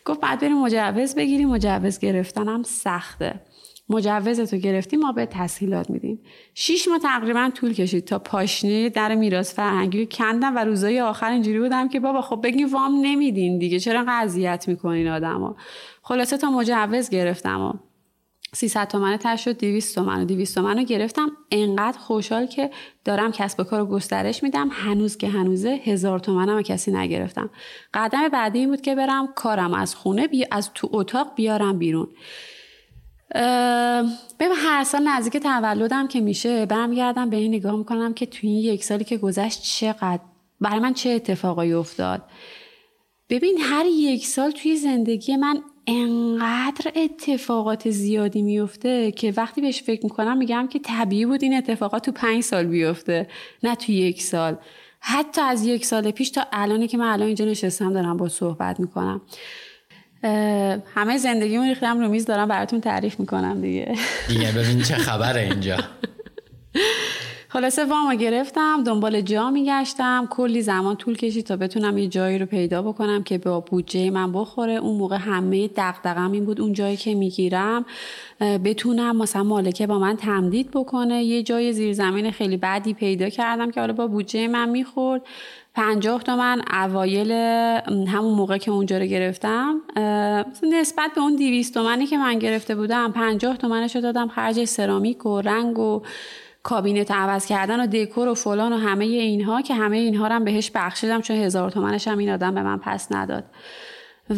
گفت بعد بریم مجوز بگیریم مجوز گرفتنم سخته. مجوز تو گرفتی ما به تسهیلات میدیم. شیش ماه تقریبا طول کشید تا پاشنه در میراث فرهنگی کندم و روزای آخر اینجوری بودم که بابا خب بگی وام نمیدین دیگه چرا قضیت می‌کنین آدما خلاصه تا مجوز گرفتم و 300 تومن تر شد 200 تومن و 200 تومن رو گرفتم. انقدر خوشحال که دارم کسب و کار گسترش میدم. هنوز که هنوزه هزار تومنم کسی نگرفتم. قدم بعدی این بود که برم کارم از خونه بی... از تو اتاق بیارم بیرون. به هر سال نزدیک تولدم که میشه برمیگردم به این نگاه می‌کنم که توی این یک سالی که گذشت چقدر برای من چه اتفاقایی افتاد. ببین هر یک سال توی زندگی من انقدر اتفاقات زیادی میفته که وقتی بهش فکر می‌کنم میگم که طبیعی بود این اتفاقات تو پنج سال بیفته نه تو یک سال. حتی از یک سال پیش تا الانی که من الان اینجا نشستم دارم با صحبت می‌کنم. همه زندگیمو ریختم رو میز دارم براتون تعریف می‌کنم دیگه. دیگه ببین چه خبره اینجا. خلاصه وامو گرفتم دنبال جا میگشتم. کلی زمان طول کشید تا بتونم یه جایی رو پیدا بکنم که با بودجه من بخوره. اون موقع همه دقدقم این بود اون جایی که می‌گیرم. بتونم مثلا مالکه با من تمدید بکنه. یه جای زیرزمین خیلی بدی پیدا کردم که حالا با بودجه من می‌خورد. پنجاه تومن اوایل همون موقع که اونجا رو گرفتم نسبت به اون دیویست تومنی که من گرفته بودم پنجاه تومنش رو دادم خرج سرامیک و رنگ و کابینت عوض کردن و دکور و فلان و همه اینها که همه اینها رو هم بهش بخشیدم چون هزار تومنش هم این آدم به من پس نداد.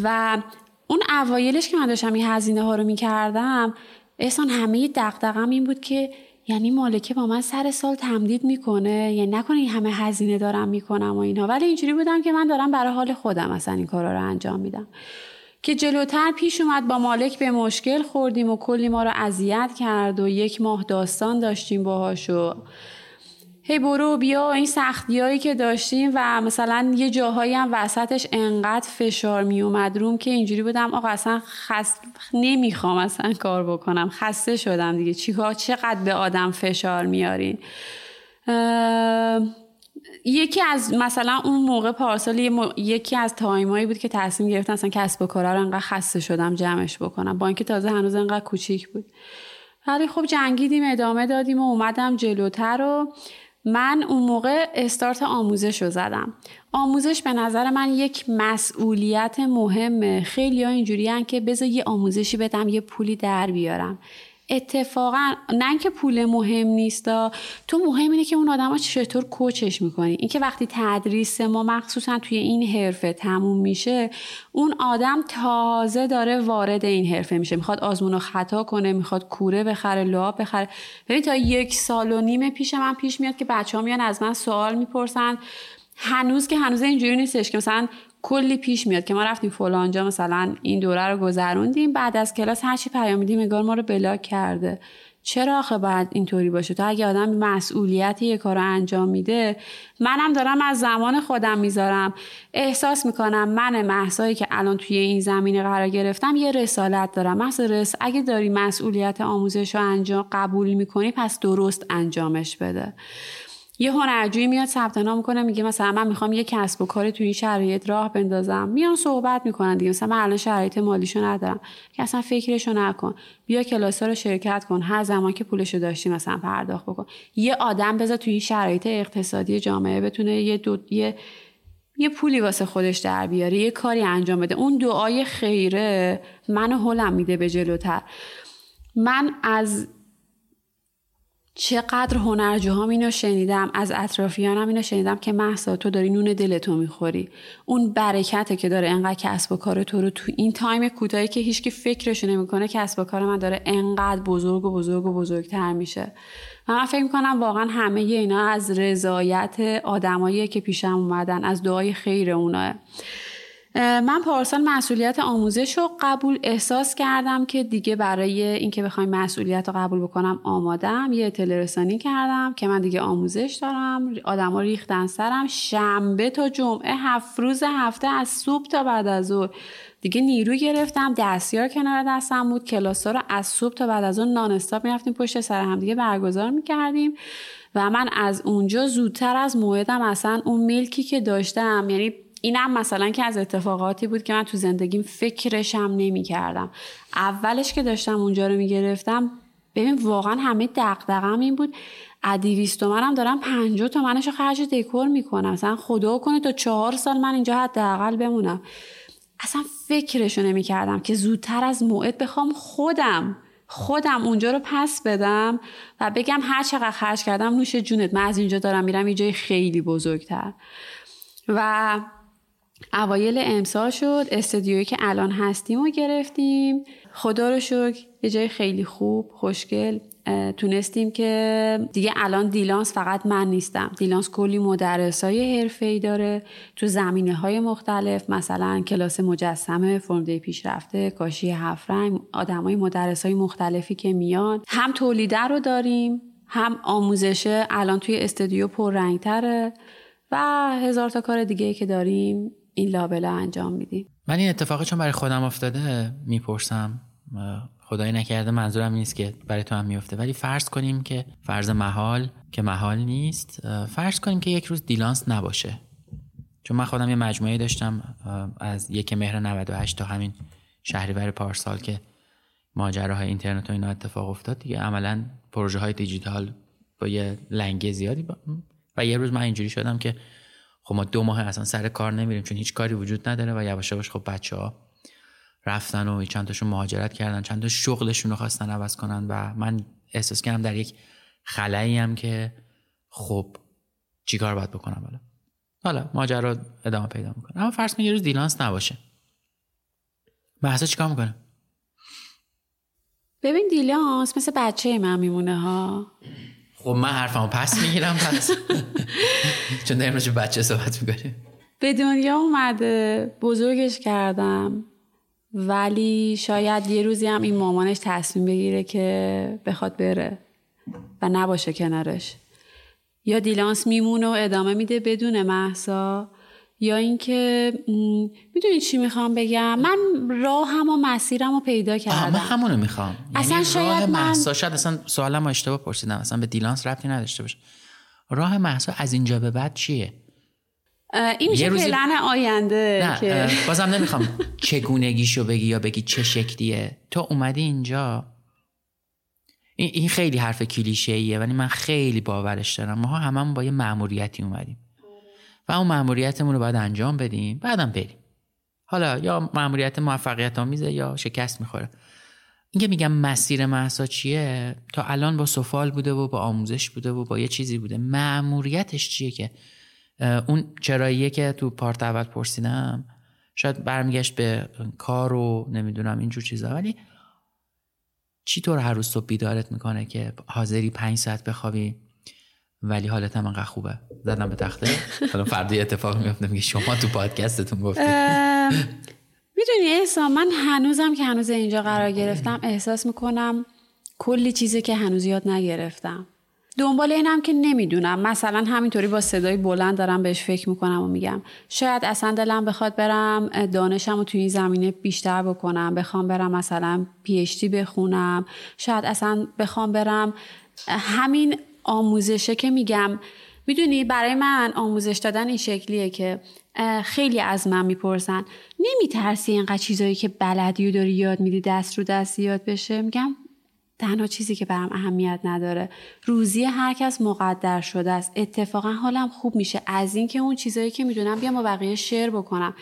و اون اوایلش که من داشتم این هزینه ها رو می‌کردم احسان همه دقدقم این بود که یعنی مالکه با من سر سال تمدید می‌کنه. یعنی نکنه همه هزینه دارم می‌کنم و اینها ولی اینجوری بودم که من دارم برای حال خودم اصلا این کارا رو انجام میدم. که جلوتر پیش اومد با مالک به مشکل خوردیم و کلی ما رو اذیت کرد و یک ماه داستان داشتیم باهاش و هی برو بیا این سختیایی که داشتیم و مثلا یه جاهایی هم وسطش انقدر فشار می اومد روم که اینجوری بودم آقا اصلا خست نمی‌خوام اصلا کار بکنم. خسته شدم دیگه. چیکار چقدر به آدم فشار میارین؟ یکی از مثلا اون موقع پارسال یکی از تایمایی بود که تصمیم گرفتن اصلا کسب و کار رو انقدر خسته شدم جمعش بکنم. با اینکه تازه هنوز انقدر کوچیک بود. ولی خب جنگیدیم ادامه دادیم و اومدم جلوتر و من اون موقع استارت آموزش رو زدم. آموزش به نظر من یک مسئولیت مهمه. خیلی ها اینجوری که بذار یه آموزشی بدم یه پولی در بیارم. اتفاقا نه اینکه پول مهم نیست تو مهم اینه که اون آدم ها چطور کوچش می‌کنی. اینکه وقتی تدریس ما مخصوصا توی این حرفه تموم میشه اون آدم تازه داره وارد این حرفه میشه. می‌خواد آزمون و خطا کنه می‌خواد کوره بخره لعاب بخره. ببین تا یک سال و نیم پیش من پیش میاد که بچه ها میان از من سوال می‌پرسن. هنوز که هنوز اینجوری نیستش که مثلا کلی پیش میاد که ما رفتیم فلانجا مثلا این دوره رو گذروندیم. بعد از کلاس هرچی پیام میدیم انگار ما رو بلاک کرده. چرا آخه باید اینطوری باشه؟ تو اگه آدم مسئولیتی یه کار رو انجام میده منم دارم از زمان خودم می‌ذارم. احساس می‌کنم من محسایی که الان توی این زمینه قرار گرفتم یه رسالت دارم. محض رس اگه داری مسئولیت آموزش رو انجام قبول می‌کنی پس درست انجامش بده. یه هنرجویی میاد ثبت نام می‌کنه میگه مثلا من می‌خوام یه کسب و کاری توی این شرایط راه بندازم. میان صحبت می‌کنن دیگه. مثلا من الان شرایط مالیشو ندارم. که اصلا فکرشو نکن. بیا کلاس رو شرکت کن. هر زمان که پولشو داشتی مثلا پرداخت بکن. یه آدم بذار توی این شرایط اقتصادی جامعه بتونه یه دو یه یه پولی واسه خودش در بیاره یه کاری انجام بده. اون دعای خیره منو هلم میده به جلوتر. من از چقدر هنرجوهام اینو شنیدم از اطرافیانم اینو شنیدم که محسا تو داری نون دلتو می‌خوری. اون برکته که داره انقدر کسب و کار تو رو تو این تایم کوتاهی که هیچکی فکرشو نمی‌کنه کسب و کار من داره انقدر بزرگ و بزرگ و بزرگتر میشه. و من فکر می‌کنم واقعا همه اینا از رضایت آدمایی که پیشم اومدن از دعای خیر اوناه. من پارسال مسئولیت آموزش رو قبول احساس کردم که دیگه برای اینکه بخوایم مسئولیت رو قبول بکنم آمادم. یه اطلاع کردم که من دیگه آموزش دارم. آدما ریختن سرم. شنبه تا جمعه هفت روز هفته از صبح تا بعد از ظهر. دیگه نیرو گرفتم. دستیار کنار دستم بود. کلاس رو از صبح تا بعد از اون نان استاپ می‌رفتیم. پشت سر هم دیگه برگزار می‌کردیم. و من از اونجا زودتر از موعدم اصلا اون ملکی که داشتم یعنی اینم مثلا که از اتفاقاتی بود که من تو زندگیم فکرشم نمی کردم اولش که داشتم اونجا رو می‌گرفتم ببین واقعا همه دقدقم این بود. ادیویست تومنم دارم پنجاه تومنش رو خرج دکور می‌کنم. مثلا خدا کنه تا چهار سال من اینجا حداقل بمونم. اصلا فکرشو نمی کردم که زودتر از موعد بخوام خودم خودم اونجا رو پس بدم و بگم هر چقدر خرج کردم نوش جونت من از اینجا دارم میرم یه جای خیلی بزرگتر. و اوایل امسال شد استدیویی که الان هستیم و گرفتیم. خدا رو شکر یه جای خیلی خوب خوشگل. تونستیم که دیگه الان دیلانس فقط من نیستم. دیلانس کلی مدرس های حرفه داره تو زمینه های مختلف. مثلا کلاس مجسمه فرمده پیشرفته کاشی هفت رنگ آدم های مدرس های مختلفی که میان. هم تولیده رو داریم هم آموزشه الان توی استودیو پررنگتره و هزار تا کار دیگه که داریم. این لابلا انجام میدیم. من این اتفاقی چون برای خودم افتاده می‌پرسم خدایی نکرده منظورم نیست که برای تو هم میفته ولی فرض کنیم که فرض محال که محال نیست فرض کنیم که یک روز دیلانس نباشه. چون من خودم یه مجموعه داشتم از یک مهر 98 تا همین شهریور پارسال که ماجراهای اینترنت و اینا اتفاق افتاد. دیگه عملا پروژه های دیجیتال با یه لنگه زیادی با... و یه روز من اینجوری شدم که خب ما دو ماه اصلا سر کار نمیریم چون هیچ کاری وجود نداره و یواش یواش خب بچه ها رفتن و چند تاشون مهاجرت کردن چند تا شغلشون رو خواستن عوض کنن و من احساس کردم در یک خلایی هم که خب چیکار باید بکنم حالا؟ حالا ماجرا ادامه پیدا می‌کنه. اما فرض کن یه روز دیلانس نباشه. محسا چیکار می‌کنه؟ ببین دیلانس مثل بچه من میمونه ها. خب من حرفمو پس می‌گیرم پس. چون داریم بچه صحبت می‌کنیم. به دنیا اومده بزرگش کردم ولی شاید یه روزی هم این مامانش تصمیم بگیره که بخواد بره و نباشه کنارش. یا دیلانس میمونه و ادامه میده بدون محسا یا اینکه می‌دونی چی می‌خوام بگم؟ من راهم و مسیرم رو پیدا کردم من همونو می‌خوام. اصلا یعنی شاید راه من... محسا شاید اصلا سوالم اشتباه پرسیدم. اصلا به دیلانس ربطی نداشته باشه. راه محسا از اینجا به بعد چیه؟ این میشه روزی... پلن آینده نه که... بازم نمی‌خوام. چگونگیشو بگی یا بگی چه شکلیه؟ تو اومدی اینجا. این خیلی حرف کلیشه ایه ولی من خیلی باورش دارم. ما هممون با یه مأموریتی اومدیم. و اون مأموریتمون رو باید انجام بدیم. بعدم بریم. حالا یا مأموریت موفقیت آمیزه یا شکست می‌خوره. اینکه میگم مسیر محسا چیه؟ تا الان با سفال بوده و با آموزش بوده و با یه چیزی بوده. مأموریتش چیه که؟ اون چراییه که تو پارت اول پرسیدم. شاید برمیگشت به کار و نمی‌دونم اینجور چیزا. ولی چی طور هر روز صبح بیدارت می‌کنه که حاضری پنج ساعت بخوابی؟ ولی حالت هم انقدر خوبه. زدم به تخته. حالا فردا اتفاق میفته میگه شما تو پادکستتون گفتی. می‌دونی احسان من هنوزم که هنوز اینجا قرار گرفتم احساس می‌کنم کلی چیزی که هنوز یاد نگرفتم. دنبال اینم که نمی‌دونم. مثلا همینطوری با صدای بلند دارم بهش فکر می‌کنم و میگم شاید اصلا دلم بخواد برم دانشم رو توی این زمینه بیشتر بکنم بخوام برم مثلا پیشتی بخونم شاید اصلا بخوام برم همین آموزشه که میگم. می‌دونی برای من آموزش دادن این شکلیه که خیلی از من می‌پرسن. نمیترسی اینقدر چیزایی که بلدی و داری یاد میدی دست رو دست یاد بشه؟ میگم تنها چیزی که برام اهمیت نداره. روزی هر کس مقدر شده است. اتفاقا حالم خوب میشه. از اینکه اون چیزایی که می‌دونم بیام با بقیه شیر بکنم.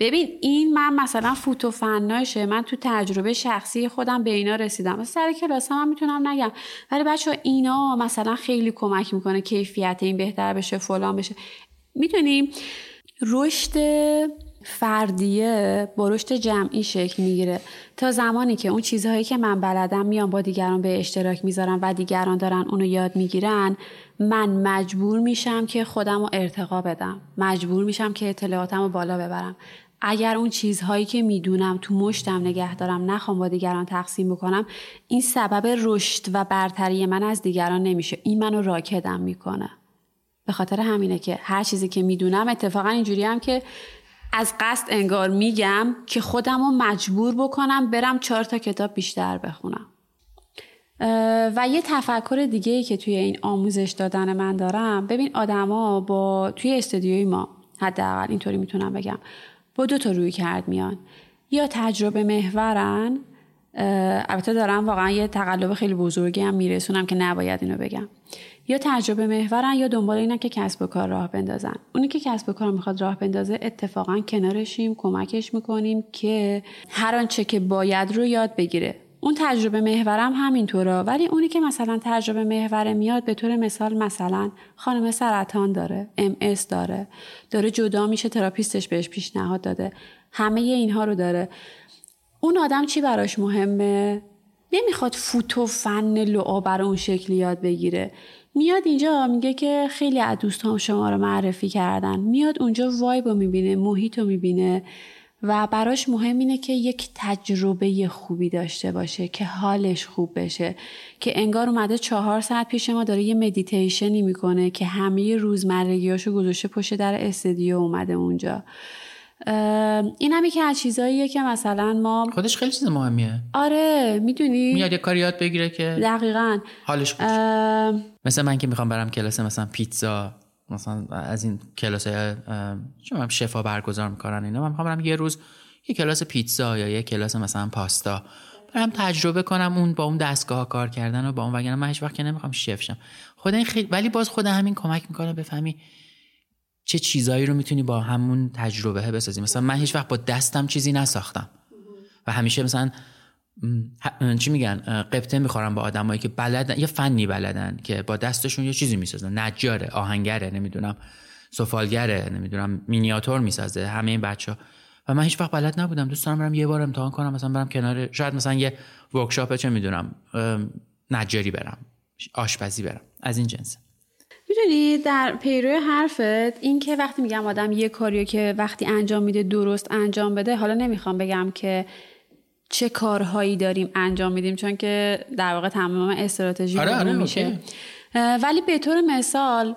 ببین این من مثلا فوتو فناشه من تو تجربه شخصی خودم به اینا رسیدم. سر کلاس هم می‌تونم نگم. ولی بچه اینا مثلا خیلی کمک می‌کنه کیفیت این بهتر بشه فلان بشه. می‌دونیم رشد فردیه با رشد جمعی شکل می‌گیره. تا زمانی که اون چیزهایی که من بلدم میان با دیگران به اشتراک می‌ذارم و دیگران دارن اونو یاد می‌گیرن من مجبور میشم که خودم رو ارتقا بدم. مجبور میشم که اطلاعاتم رو بالا ببرم. اگر اون چیزهایی که می‌دونم تو مشتم نگه دارم نخوام با دیگران تقسیم بکنم این سبب رشد و برتری من از دیگران نمیشه. این منو راکدم می‌کنه. به خاطر همینه که هر چیزی که می‌دونم اتفاقا اینجوری هم که از قصد انگار میگم که خودم رو مجبور بکنم برم چهار تا کتاب بیشتر بخونم. و یه تفکر دیگه ای که توی این آموزش دادن من دارم ببین آدما با توی استودیوی ما حداقل اینطوری می‌تونم بگم با دو تا روی کرد میان. یا تجربه محورن البته دارم واقعا یه تقلب خیلی بزرگی هم میرسونم که نباید اینو بگم. یا تجربه محورن یا دنبال اینن که کسب و کار راه بندازن. اونی که کسب و کار می‌خواد راه بندازه اتفاقا کنارشیم کمکش می‌کنیم که هر آنچه که باید رو یاد بگیره. اون تجربه محورم همینطورا. ولی اونی که مثلا تجربه محور میاد به طور مثال مثلا خانم سرطان داره ام داره. داره جدا میشه تراپیستش بهش پیشنهاد داده. همه اینها رو داره. اون آدم چی براش مهمه؟ نمی‌خواد فوت و فن لعا اون شکلی یاد بگیره. میاد اینجا میگه که خیلی از دوستان شما رو معرفی کردن. میاد اونجا وایب رو می‌بینه محیط رو می‌بینه و براش مهم اینه که یک تجربه خوبی داشته باشه که حالش خوب بشه. که انگار اومده چهار ساعت پیش ما داره یه مدیتیشنی می‌کنه که همه روزمرگیاشو گذاشته پشت در استدیو اومده اونجا. این هم که از چیزاییه که مثلا ما خودش خیلی چیز مهمیه. آره می‌دونی؟ میاد یه کاری یاد بگیره که دقیقا. حالش خوب مثل من که می‌خوام برم کلاس مثلا پیتزا مثلا از این کلاس چون شفا برگزار می‌کنن اینا من می‌خوام برم یه روز یه کلاس پیتزا یا یه کلاس مثلا پاستا برم تجربه کنم اون با اون دستگاه کار کردن و با اون وگرنه من هیچ وقت که نمی‌خوام شف شم. خود این خیلی ولی باز خود همین کمک می‌کنه بفهمی چه چیزایی رو می‌تونی با همون تجربه بسازی؟ مثلا من هیچ وقت با دستم چیزی نساختم. و همیشه مثلا چی میگن؟ قبطه می‌خورم با آدمایی که بلدن یه فنی بلدن که با دستشون یه چیزی می‌سازن. نجاره آهنگره نمی‌دونم سفالگره نمی‌دونم مینیاتور می‌سازه همه این بچه و من هیچ وقت بلد نبودم. دوست دارم برم یه بار امتحان کنم مثلا برم کنار شاید مثلا یه ورکشاپ چه می‌دونم نجاری برم آشپزی برم. از این جنس. می‌دونی در پیرو حرفت این که وقتی میگم آدم یه کاریو که وقتی انجام میده درست انجام بده حالا نمی‌خوام بگم که چه کارهایی داریم انجام میدیم چون که در واقع تمام استراتژی آره آره میشه. ولی به طور مثال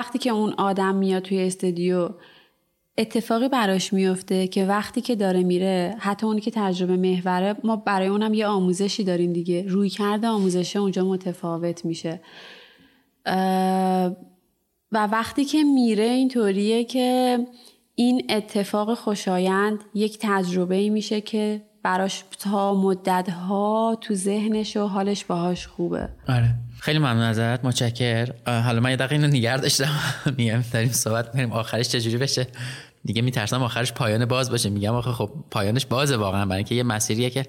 وقتی که اون آدم میاد توی استودیو اتفاقی براش میفته که وقتی که داره میره حتی اونی که تجربه محوره ما برای اونم یه آموزشی داریم دیگه. روی کرده آموزشه اونجا متفاوت میشه. و وقتی که میره اینطوریه که این اتفاق خوشایند یک تجربه ای میشه که براش تا مدت ها تو ذهنش و حالش باهاش خوبه. آره. خیلی ممنون ازت متشکر. حالا من یه دقیقه اینو نگه داشتم. میگم داریم صحبت می‌کنیم. آخرش چجوری بشه؟ دیگه میترسم آخرش پایان باز باشه. میگم آخه خب پایانش بازه واقعا. برای اینکه یه مسیریه که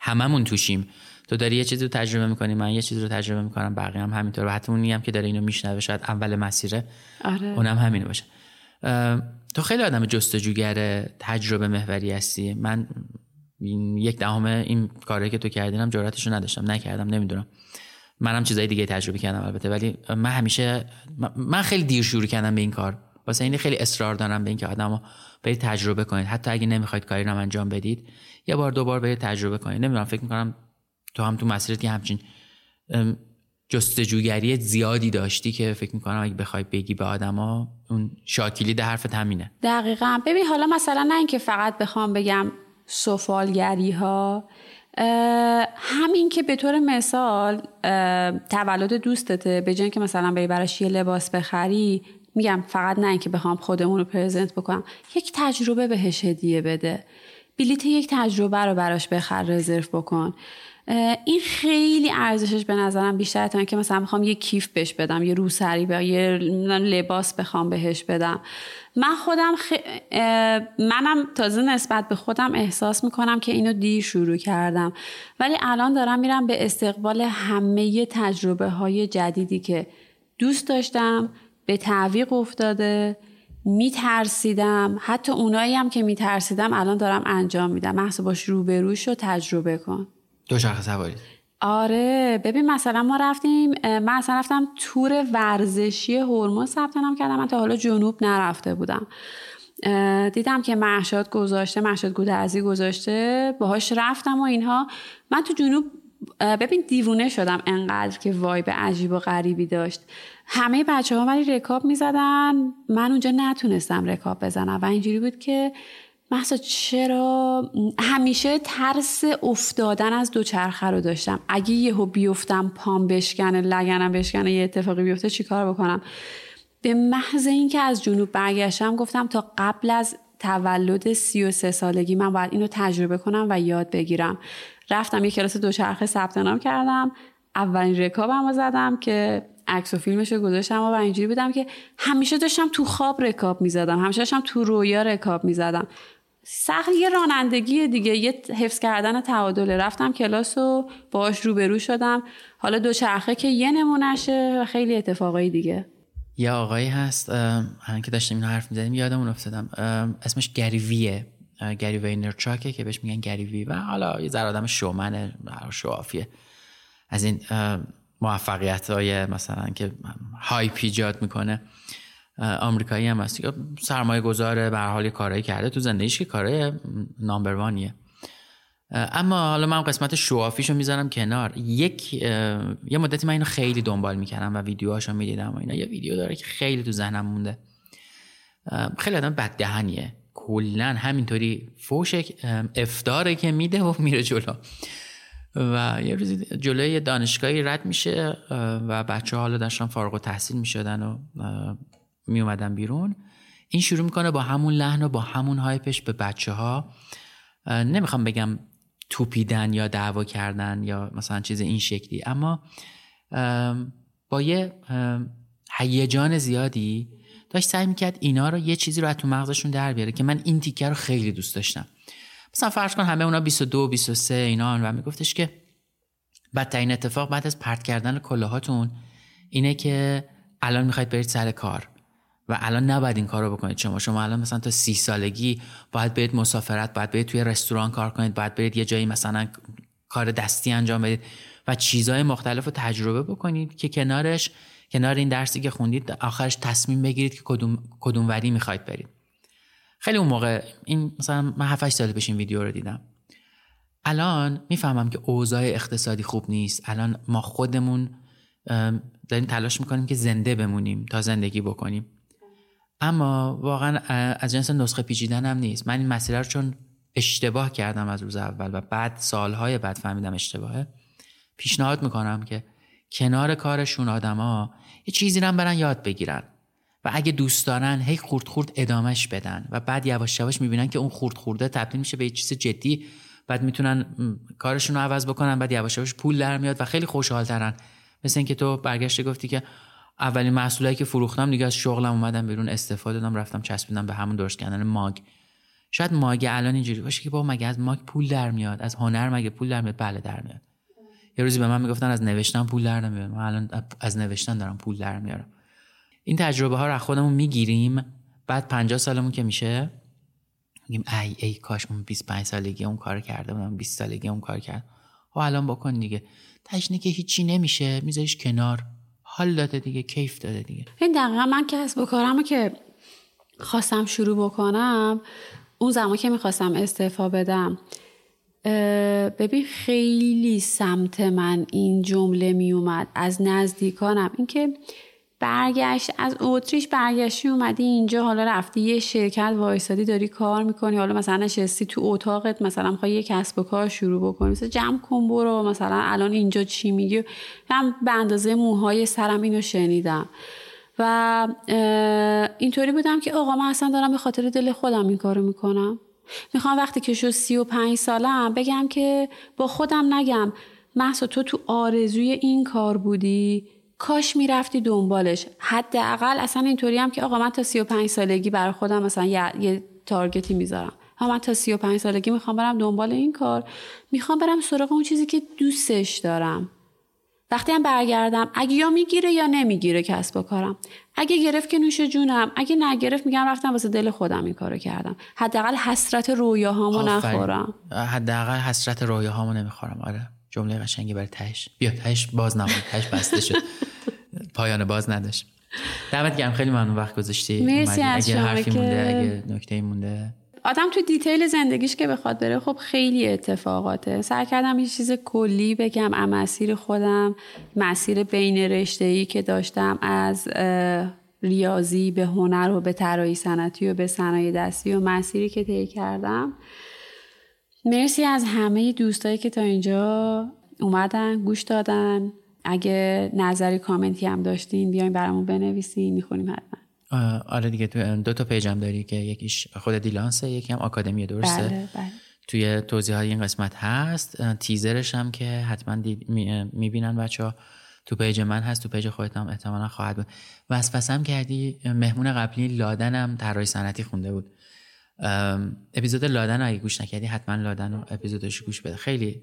هممون توشیم. تو داری یه چیزی رو تجربه می‌کنی من یه چیزی رو تجربه می‌کنم. بقیه هم همینطور. و حتی اون میگم که داره اینو میشنوه شاید اول مسیره. آره. اونم همین باشه. تو خیلی آدم جستجوگر تجربه محوری هستی. من یک دهم این کاری که تو کردینم جرأتش رو نداشتم نکردم نمی‌دونم. منم چیزای دیگه تجربه کردم البته ولی من همیشه من خیلی دیر شروع کردم به این کار. واسه این خیلی اصرار دارم به اینکه آدمو برید تجربه کنید. حتی اگه نمی‌خواید کاری رو انجام بدید یه بار دو بار برید تجربه کنید. نمی‌دونم فکر می‌کنم تو هم تو مسیرت که همچین جستجوگری زیادی داشتی که فکر می‌کنم اگه بخوای بگی به آدما اون شاکیلی ده حرف همینه. دقیقا. ببین حالا مثلا نه اینکه فقط بخوام بگم سفالگری ها همین که به طور مثال تولد دوستته به جای که مثلا بری براش یه لباس بخری میگم فقط نه اینکه بخوام خودمون رو پرزنت بکنم یک تجربه بهش هدیه بده. بلیت یک تجربه رو براش بخر رزرو بکن. این خیلی ارزشش به نظرم بیشتر تا که مثلا می‌خوام یه کیف بهش بدم یه روسری به یه لباس بخوام بهش بدم. من خودم خ... منم تازه نسبت به خودم احساس می‌کنم که اینو دیر شروع کردم. ولی الان دارم میرم به استقبال همه تجربه های جدیدی که دوست داشتم به تعویق افتاده میترسیدم. حتی اونایی هم که میترسیدم الان دارم انجام میدم. محصول باش روبروش رو تجربه کن. شرخ سواری. آره ببین مثلا ما رفتیم من اصلا رفتم تور ورزشی هرمون ثبت نام کردم من تا حالا جنوب نرفته بودم. دیدم که محشاد گذاشته محشاد گودرزی گذاشته باهاش رفتم و اینها. من تو جنوب ببین دیوونه شدم انقدر که وایب عجیب و غریبی داشت. همه بچه ها ولی رکاب می زدن من اونجا نتونستم رکاب بزنم و اینجوری بود که محسا چرا همیشه ترس افتادن از دوچرخه رو داشتم؟ اگه یهو بیفتم پام بشکنه لگنم بشکنه یه اتفاقی بیفته چیکار بکنم؟ به محض اینکه از جنوب برگشتم گفتم تا قبل از تولد سی و سه سالگی من باید اینو تجربه کنم و یاد بگیرم. رفتم یه کلاس دوچرخه ثبت نام کردم. اولین رکابم رو زدم که عکس و فیلمش رو گذاشتم و اینجوری بودم که همیشه داشتم تو خواب رکاب می‌زدم. همیشه داشتم تو رویا رکاب می‌زدم. سخت یه رانندگی دیگه یه حفظ کردن تعادله. رفتم کلاس و باش روبرو شدم. حالا دوچرخه که یه نمونهشه و خیلی اتفاقایی دیگه. یه آقایی هست همین که داشتیم اینو حرف می‌زدیم یادمون افتادم. اسمش گریویه گری وینرچاکه که بهش میگن گریوی و حالا یه ذره آدم شومنه شوافیه. از این موفقیت های مثلا که های ایجاد می‌کنه. آمریکایی هم هست. سرمایه گذاره به حال کارهایی کرده تو زندگیش که کارهای نامبر وانیه. اما حالا من قسمت شوافیشو می‌ذارم کنار. یک یه مدتی من اینو خیلی دنبال می‌کردم و ویدیوهاشو می‌دیدم و اینا. یه ویدیو داره که خیلی تو ذهنم مونده. خیلی آدم بددهنیه. کلا همینطوری فوش افتاره که میده و میره جلو. و یه روزی جلوی دانشگاهی رد میشه و بچه حالا داشتن فارغ و تحصیل می‌شدن و میومدن بیرون. این شروع می‌کنه با همون لحن و با همون هایپش به بچه ها نمی‌خوام بگم توپیدن یا دعوا کردن یا مثلا چیز این شکلی اما با یه هیجان زیادی داشت سعی می‌کرد اینا رو یه چیزی رو از تو مغزشون در بیاره که من این تیکه رو خیلی دوست داشتم. مثلا فرض کن همه اونا 22 23 اینا و میگفتش که بدترین اتفاق بعد از پرت کردن کلاهاتون اینه که الان می‌خواید برید سر کار. و الان نباید این کار رو بکنید. شما شما الان مثلا تا سی سالگی باید برید مسافرت باید برید توی رستوران کار کنید باید برید یه جایی مثلا کار دستی انجام بدید و چیزهای مختلف رو تجربه بکنید که کنارش کنار این درسی که خوندید آخرش تصمیم بگیرید که کدوم کدوم وری می‌خواید برید. خیلی اون موقع این مثلا من 7 سال پیش این ویدیو رو دیدم. الان می‌فهمم که اوضاع اقتصادی خوب نیست. الان ما خودمون داریم تلاش می‌کنیم که زنده بمونیم تا زندگی بکنیم. اما واقعا از جنس نسخه پیچیدن هم نیست. من این مسئله رو چون اشتباه کردم از روز اول و بعد سالهای بعد فهمیدم اشتباهه پیشنهاد می‌کنم که کنار کارشون آدما یه چیزی رو برن یاد بگیرن و اگه دوست دارن هی خورد خورد ادامش بدن و بعد یواش یواش می‌بینن که اون خورد خورده تبدیل میشه به یه چیز جدی بعد می‌تونن کارشون رو عوض بکنن بعد یواش یواش پول در میاد و خیلی خوشحال ترن مثل اینکه تو برگشته گفتی که اولین محصولی که فروختم دیگه از شغلم اومدم بیرون استفاده دادم رفتم چسبیدم به همون درست کردن ماگ. شاید ماگ الان اینجوری باشه که با مگه از ماگ پول در میاد؟ از هنر مگه پول در میاد؟ بله در میاد. یه روزی به من می‌گفتن از نوشتن پول در نمیاد. من الان از نوشتن دارم پول در میارم. این تجربه ها رو خودمون می‌گیریم. بعد 50 سالمون که میشه میگیم ای ای کاش اون 25 سالگی اون کار کرده بودم 20 سالگی اون کار کرد. خب الان بکن دیگه. تشنه که هیچی نمیشه میذاریش کنار. حال داده دیگه کیف داده دیگه. این دقیقا من کسب و کارم که خواستم شروع بکنم اون زمان که می‌خواستم استعفا بدم ببین خیلی سمت من این جمله میومد از نزدیکانم. اینکه برگشت. از اتریش برگشتی اومدی اینجا حالا رفتی یه شرکت وایسادی داری کار می‌کنی. حالا مثلا نشستی تو اتاقت مثلا می‌خوای یه کسب و کار شروع بکنی. مثلا جمع کن برو. مثلا الان اینجا چی میگی؟ من به اندازه موهای سرم اینو شنیدم. و اینطوری بودم که آقا من اصلا دارم به خاطر دل خودم این کارو می‌کنم. می‌خوام وقتی که شد سی و پنج سالم بگم که با خودم نگم. محسا تو تو آرزوی این کار بودی؟ کاش می‌رفتی دنبالش. حداقل اصلا اینطوری هم که آقا من تا 35 سالگی برای خودم مثلا یه, یه تارگتی می‌ذارم. ها من تا 35 سالگی می‌خوام برم دنبال این کار. می‌خوام برم سراغ اون چیزی که دوستش دارم. وقتی هم برگردم اگه یا می‌گیره یا نمی‌گیره کسب و کارم. اگه گرفت که نوش جونم. اگه نگرفت میگم رفتم واسه دل خودم این کارو کردم. حداقل حسرت رویاهامو نخورم. حداقل حسرت رویاهامو نمی‌خورم. آره. جمله قشنگی برای تهش. بیا تهش باز نمون تهش بسته شد. پایان باز نداشت. دمت گرم خیلی ممنون. وقت گذاشتی. مرسی از اگه حرفی که... مونده اگه نکته مونده. آدم تو دیتیل زندگیش که بخواد بره خب خیلی اتفاقاته. سعی کردم یه چیز کلی بگم. از مسیر خودم مسیر بین رشته که داشتم از ریاضی به هنر و به طراحی صنعتی و به صنایع دستی و مسیری که طی کردم مرسی از همه دوستایی که تا اینجا اومدن گوش دادن. اگه نظری کامنتی هم داشتین بیاین برامون بنویسین می‌خونیم حتما. آره دیگه تو دو تا page م داری که یکیش خود دیلانسه یکی هم آکادمی درسته. بله بله. توی توضیح های این قسمت هست. تیزرش هم که حتما می‌بینن بچه ها تو page من هست تو page خودت هم احتمالا خواهد بود. وسوسم کردی مهمون قبلی لادن هم طراحی صنعتی خونده بود. اپیزود لادن اگه گوش نکردی حتما لادن رو اپیزودش گوش بده. خیلی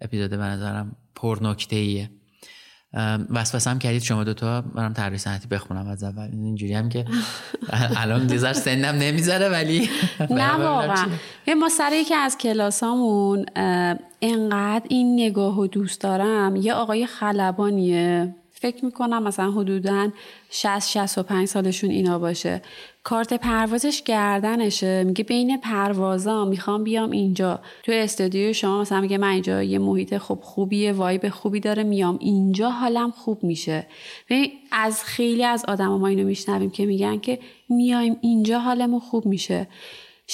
اپیزود به نظرم پر نکته ایه وسوسه کردید شما دوتا برام طراحی صنعتی بخونم از اول. اینجوری هم که الان دیزر سنم نمی‌ذاره ولی نه واقعا. ما سر یکی از کلاسامون انقدر این نگاه و دوست دارم. یه آقای خلبانیه. فکر می‌کنم مثلا حدودا 60 65 سالشون اینا باشه. کارت پروازش گردنشه. میگه بین پروازا می‌خوام بیام اینجا. تو استودیو شما مثلا میگه من اینجا یه محیط خوب خوبیه وایب خوبی داره میام اینجا حالم خوب میشه. از خیلی از آدم ما اینو میشنویم که میگن که میایم اینجا حالمون خوب میشه.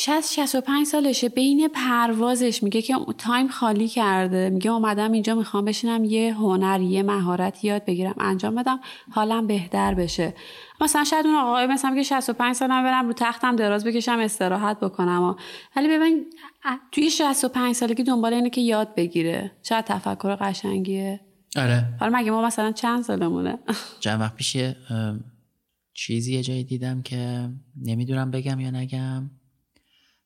60 65 سالشه. بین پروازش میگه که تایم خالی کرده. میگه اومدم اینجا می‌خوام بشینم یه هنر یه مهارت یاد بگیرم انجام بدم حالم بهتر بشه. مثلا شاید اون آقای مثلا میگه 65 سالم برم رو تختم دراز بکشم استراحت بکنم. ولی ببین توی 65 سالگی دنبال اینه که یاد بگیره. شاید تفکر قشنگیه. آره. حالا مگه ما مثلا چند سالمونه؟ چند وقت پیش چیزی یه جایی دیدم که نمی‌دونم بگم یا نگم.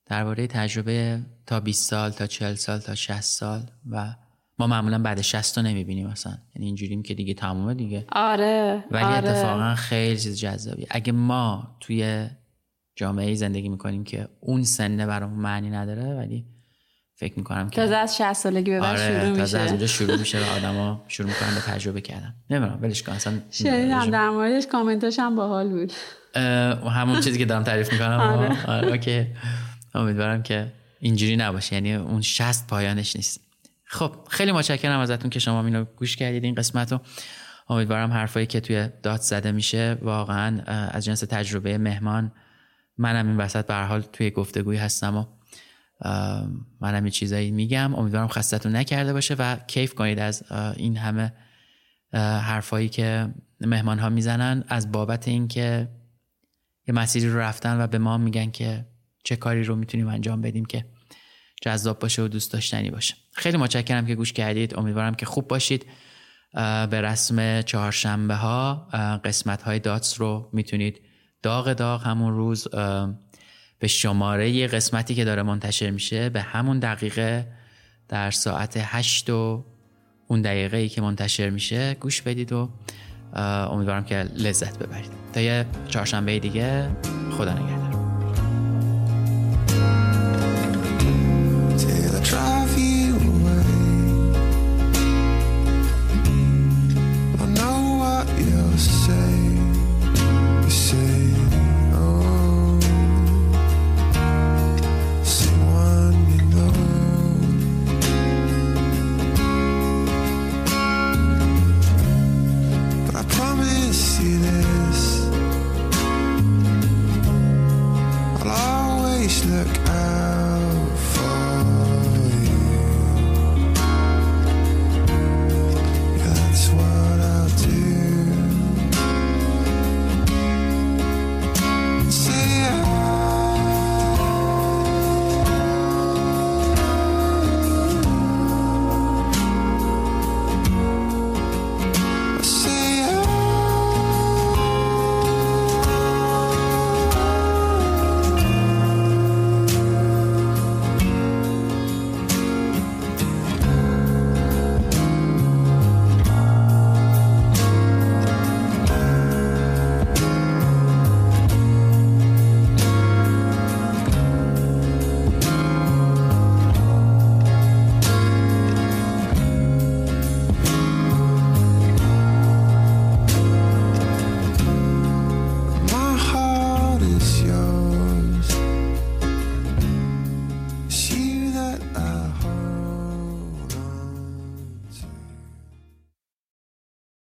درباره تجربه تا 20 سال تا 40 سال تا 60 سال و ما معمولا بعد 60 تا نمی‌بینیم مثلا یعنی اینجوریم که دیگه تمومه دیگه. آره ولی آره. اتفاقا خیلی چیز جذابی اگه ما توی جامعه زندگی می‌کنیم که اون سنه برامون معنی نداره ولی فکر می‌کنم که تازه از 60 سالگی به بعد آره، شروع میشه. تازه از اونجا شروع میشه و آدما شروع می‌کنن به تجربه کردن. نمی‌دونم ولش کن اصلا شنیدم در موردش کامنتاش هم باحال بود. همون چیزی که دارم تعریف می‌کنم. آره. آره اوکی. امیدوارم که اینجوری نباشه. یعنی اون شست پایانش نیست. خب خیلی متشکرم ازتون که شما اینو گوش کردید این قسمت رو امیدوارم حرفایی که توی داد زده میشه واقعا از جنس تجربه مهمان منم این وسط به حال توی گفتگوی هستم و منم یه چیزایی میگم. امیدوارم خستتون نکرده باشه و کیف کنید از این همه حرفایی که مهمان ها می‌زنن. از بابت اینکه یه مسیری رو رفتن و به ما میگن که چه کاری رو می‌تونیم انجام بدیم که جذاب باشه و دوست داشتنی باشه. خیلی متشکرم که گوش کردید. امیدوارم که خوب باشید. به رسم چهارشنبه ها قسمت های داتس رو می‌تونید داغ داغ همون روز به شماره قسمتی که داره منتشر میشه به همون دقیقه در ساعت هشت و اون دقیقه ای که منتشر میشه گوش بدید و امیدوارم که لذت ببرید. تا یه چهارشنبه دیگه خدا نگهدار.